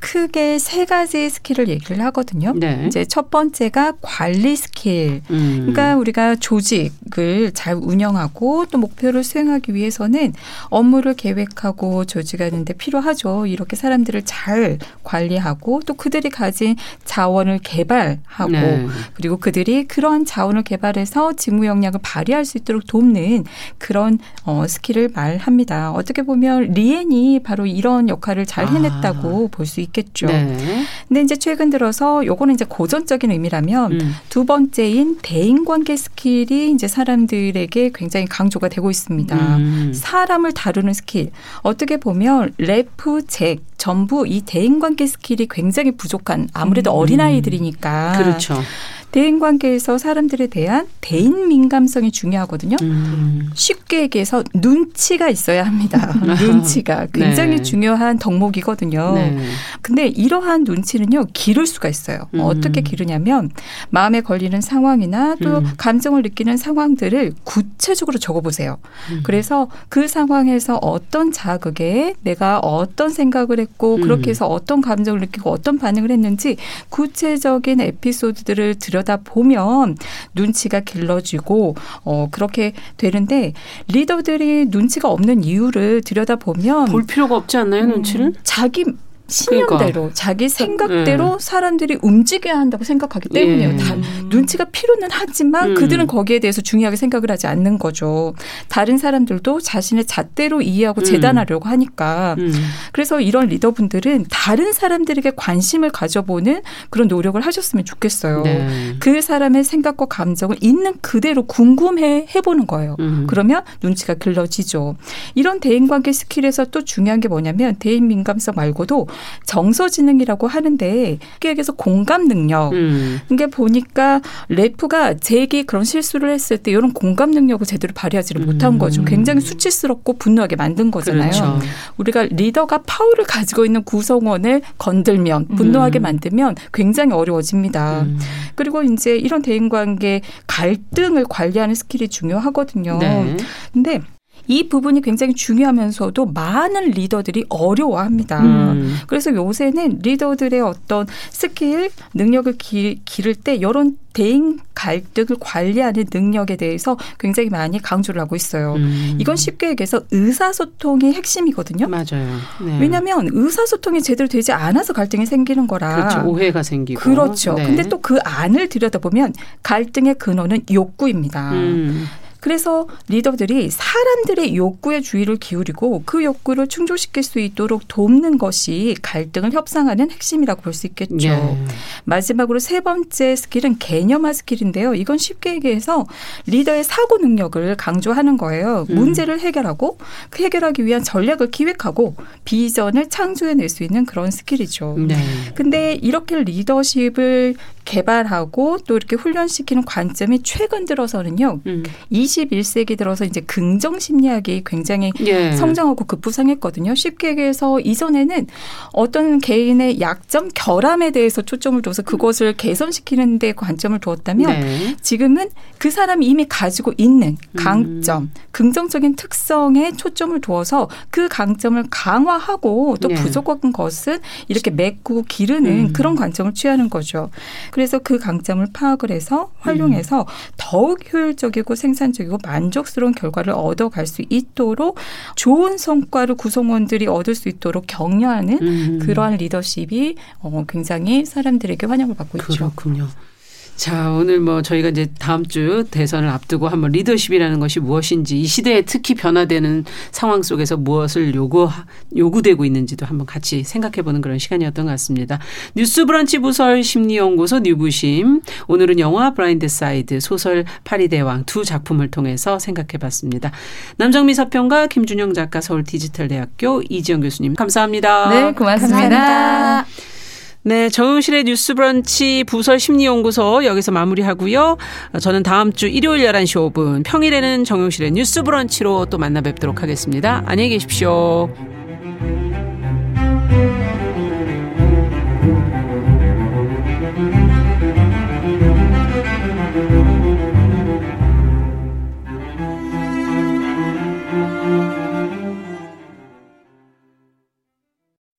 크게 세 가지 스킬을 얘기를 하거든요. 네. 이제 첫 번째가 관리 스킬. 음. 그러니까 우리가 조직을 잘 운영하고 또 목표를 수행하기 위해서는 업무를 계획하고 조직하는데 필요하죠. 이렇게 사람들을 잘 관리하고 또 그들이 가진 자원을 개발하고 네. 그리고 그들이 그러한 자원을 개발해서 직무 역량을 발휘할 수 있도록 돕는 그런 어, 스킬을 말합니다. 어떻게 보면 리엔이 바로 이런 역할을 잘 해냈다고 볼 수 있겠죠. 아. 네. 근데 이제 최근 들어서 요거는 이제 고전적인 의미라면 음. 두 번째인 대인 관계 스킬이 이제 사람들에게 굉장히 강조가 되고 있습니다. 음. 사람을 다루는 스킬. 어떻게 보면 랠프, 잭 전부 이 대인 관계 스킬이 굉장히 부족한 아무래도 어린아이들이니까 그렇죠. 대인 관계에서 사람들에 대한 대인 민감성이 중요하거든요. 음. 쉽게 얘기해서 눈치가 있어야 합니다. 눈치가 굉장히 네. 중요한 덕목이거든요. 네. 근데 이러한 눈치는요 기를 수가 있어요. 음. 어떻게 기르냐면 마음에 걸리는 상황이나 또 음. 감정을 느끼는 상황들을 구체적으로 적어보세요. 음. 그래서 그 상황에서 어떤 자극에 내가 어떤 생각을 했고 음. 그렇게 해서 어떤 감정을 느끼고 어떤 반응을 했는지 구체적인 에피소드들을 들여 다 보면 눈치가 길러지고 어 그렇게 되는데 리더들이 눈치가 없는 이유를 들여다 보면 볼 필요가 없지 않나요, 눈치를? 자기 신념대로 자기 생각대로 네. 사람들이 움직여야 한다고 생각하기 때문이에요. 예. 다 눈치가 필요는 하지만 음. 그들은 거기에 대해서 중요하게 생각을 하지 않는 거죠. 다른 사람들도 자신의 잣대로 이해하고 음. 재단하려고 하니까 음. 그래서 이런 리더분들은 다른 사람들에게 관심을 가져보는 그런 노력을 하셨으면 좋겠어요. 네. 그 사람의 생각과 감정을 있는 그대로 궁금해 해보는 거예요. 음. 그러면 눈치가 길러지죠. 이런 대인관계 스킬에서 또 중요한 게 뭐냐면 대인 민감성 말고도 정서지능이라고 하는데 기획에서 공감 능력. 음. 이게 보니까 래프가 잭이 그런 실수를 했을 때 이런 공감 능력을 제대로 발휘하지를 못한 음. 거죠. 굉장히 수치스럽고 분노하게 만든 거잖아요. 그렇죠. 우리가 리더가 파워를 가지고 있는 구성원을 건들면 분노하게 음. 만들면 굉장히 어려워집니다. 음. 그리고 이제 이런 대인 관계 갈등을 관리하는 스킬이 중요하거든요. 네. 근데 이 부분이 굉장히 중요하면서도 많은 리더들이 어려워합니다. 음. 그래서 요새는 리더들의 어떤 스킬, 능력을 기, 기를 때 이런 대인 갈등을 관리하는 능력에 대해서 굉장히 많이 강조를 하고 있어요. 음. 이건 쉽게 얘기해서 의사소통이 핵심이거든요. 맞아요. 네. 왜냐하면 의사소통이 제대로 되지 않아서 갈등이 생기는 거라. 그렇죠. 오해가 생기고. 그렇죠. 네. 근데 또 그 안을 들여다보면 갈등의 근원은 욕구입니다. 음. 그래서 리더들이 사람들의 욕구에 주의를 기울이고 그 욕구를 충족시킬 수 있도록 돕는 것이 갈등을 협상하는 핵심이라고 볼 수 있겠죠. 예. 마지막으로 세 번째 스킬은 개념화 스킬인데요. 이건 쉽게 얘기해서 리더의 사고 능력을 강조하는 거예요. 음. 문제를 해결하고 그 해결하기 위한 전략을 기획하고 비전을 창조해낼 수 있는 그런 스킬이죠. 네. 근데 이렇게 리더십을 개발하고 또 이렇게 훈련시키는 관점이 최근 들어서는요. 음. 21세기 들어서 이제 긍정 심리학이 굉장히 예. 성장하고 급부상했거든요. 쉽게 얘기해서 이전에는 어떤 개인의 약점, 결함에 대해서 초점을 둬서 그것을 개선시키는 데 관점을 두었다면 네. 지금은 그 사람이 이미 가지고 있는 강점, 음. 긍정적인 특성에 초점을 두어서 그 강점을 강화하고 또 네. 부족한 것은 이렇게 메꾸고 기르는 음. 그런 관점을 취하는 거죠. 그래서 그 강점을 파악을 해서 활용해서 더욱 효율적이고 긍정적 이고 만족스러운 결과를 얻어갈 수 있도록 좋은 성과를 구성원들이 얻을 수 있도록 격려하는 음. 그러한 리더십이 어, 굉장히 사람들에게 환영을 받고 있죠. 그렇군요. 자, 오늘 뭐 저희가 이제 다음 주 대선을 앞두고 한번 리더십이라는 것이 무엇인지 이 시대에 특히 변화되는 상황 속에서 무엇을 요구, 요구되고 있는지도 한번 같이 생각해 보는 그런 시간이었던 것 같습니다. 뉴스 브런치 부설 심리 연구소 뉴부심. 오늘은 영화 블라인드 사이드 소설 파리 대왕 두 작품을 통해서 생각해 봤습니다. 남정미 서평가 김준영 작가 서울 디지털 대학교 이지영 교수님 감사합니다. 네, 고맙습니다. 감사합니다. 네, 정용실의 뉴스 브런치 부설 심리연구소 여기서 마무리하고요. 저는 다음 주 일요일 11시 5분 평일에는 정용실의 뉴스 브런치로 또 만나 뵙도록 하겠습니다. 안녕히 계십시오.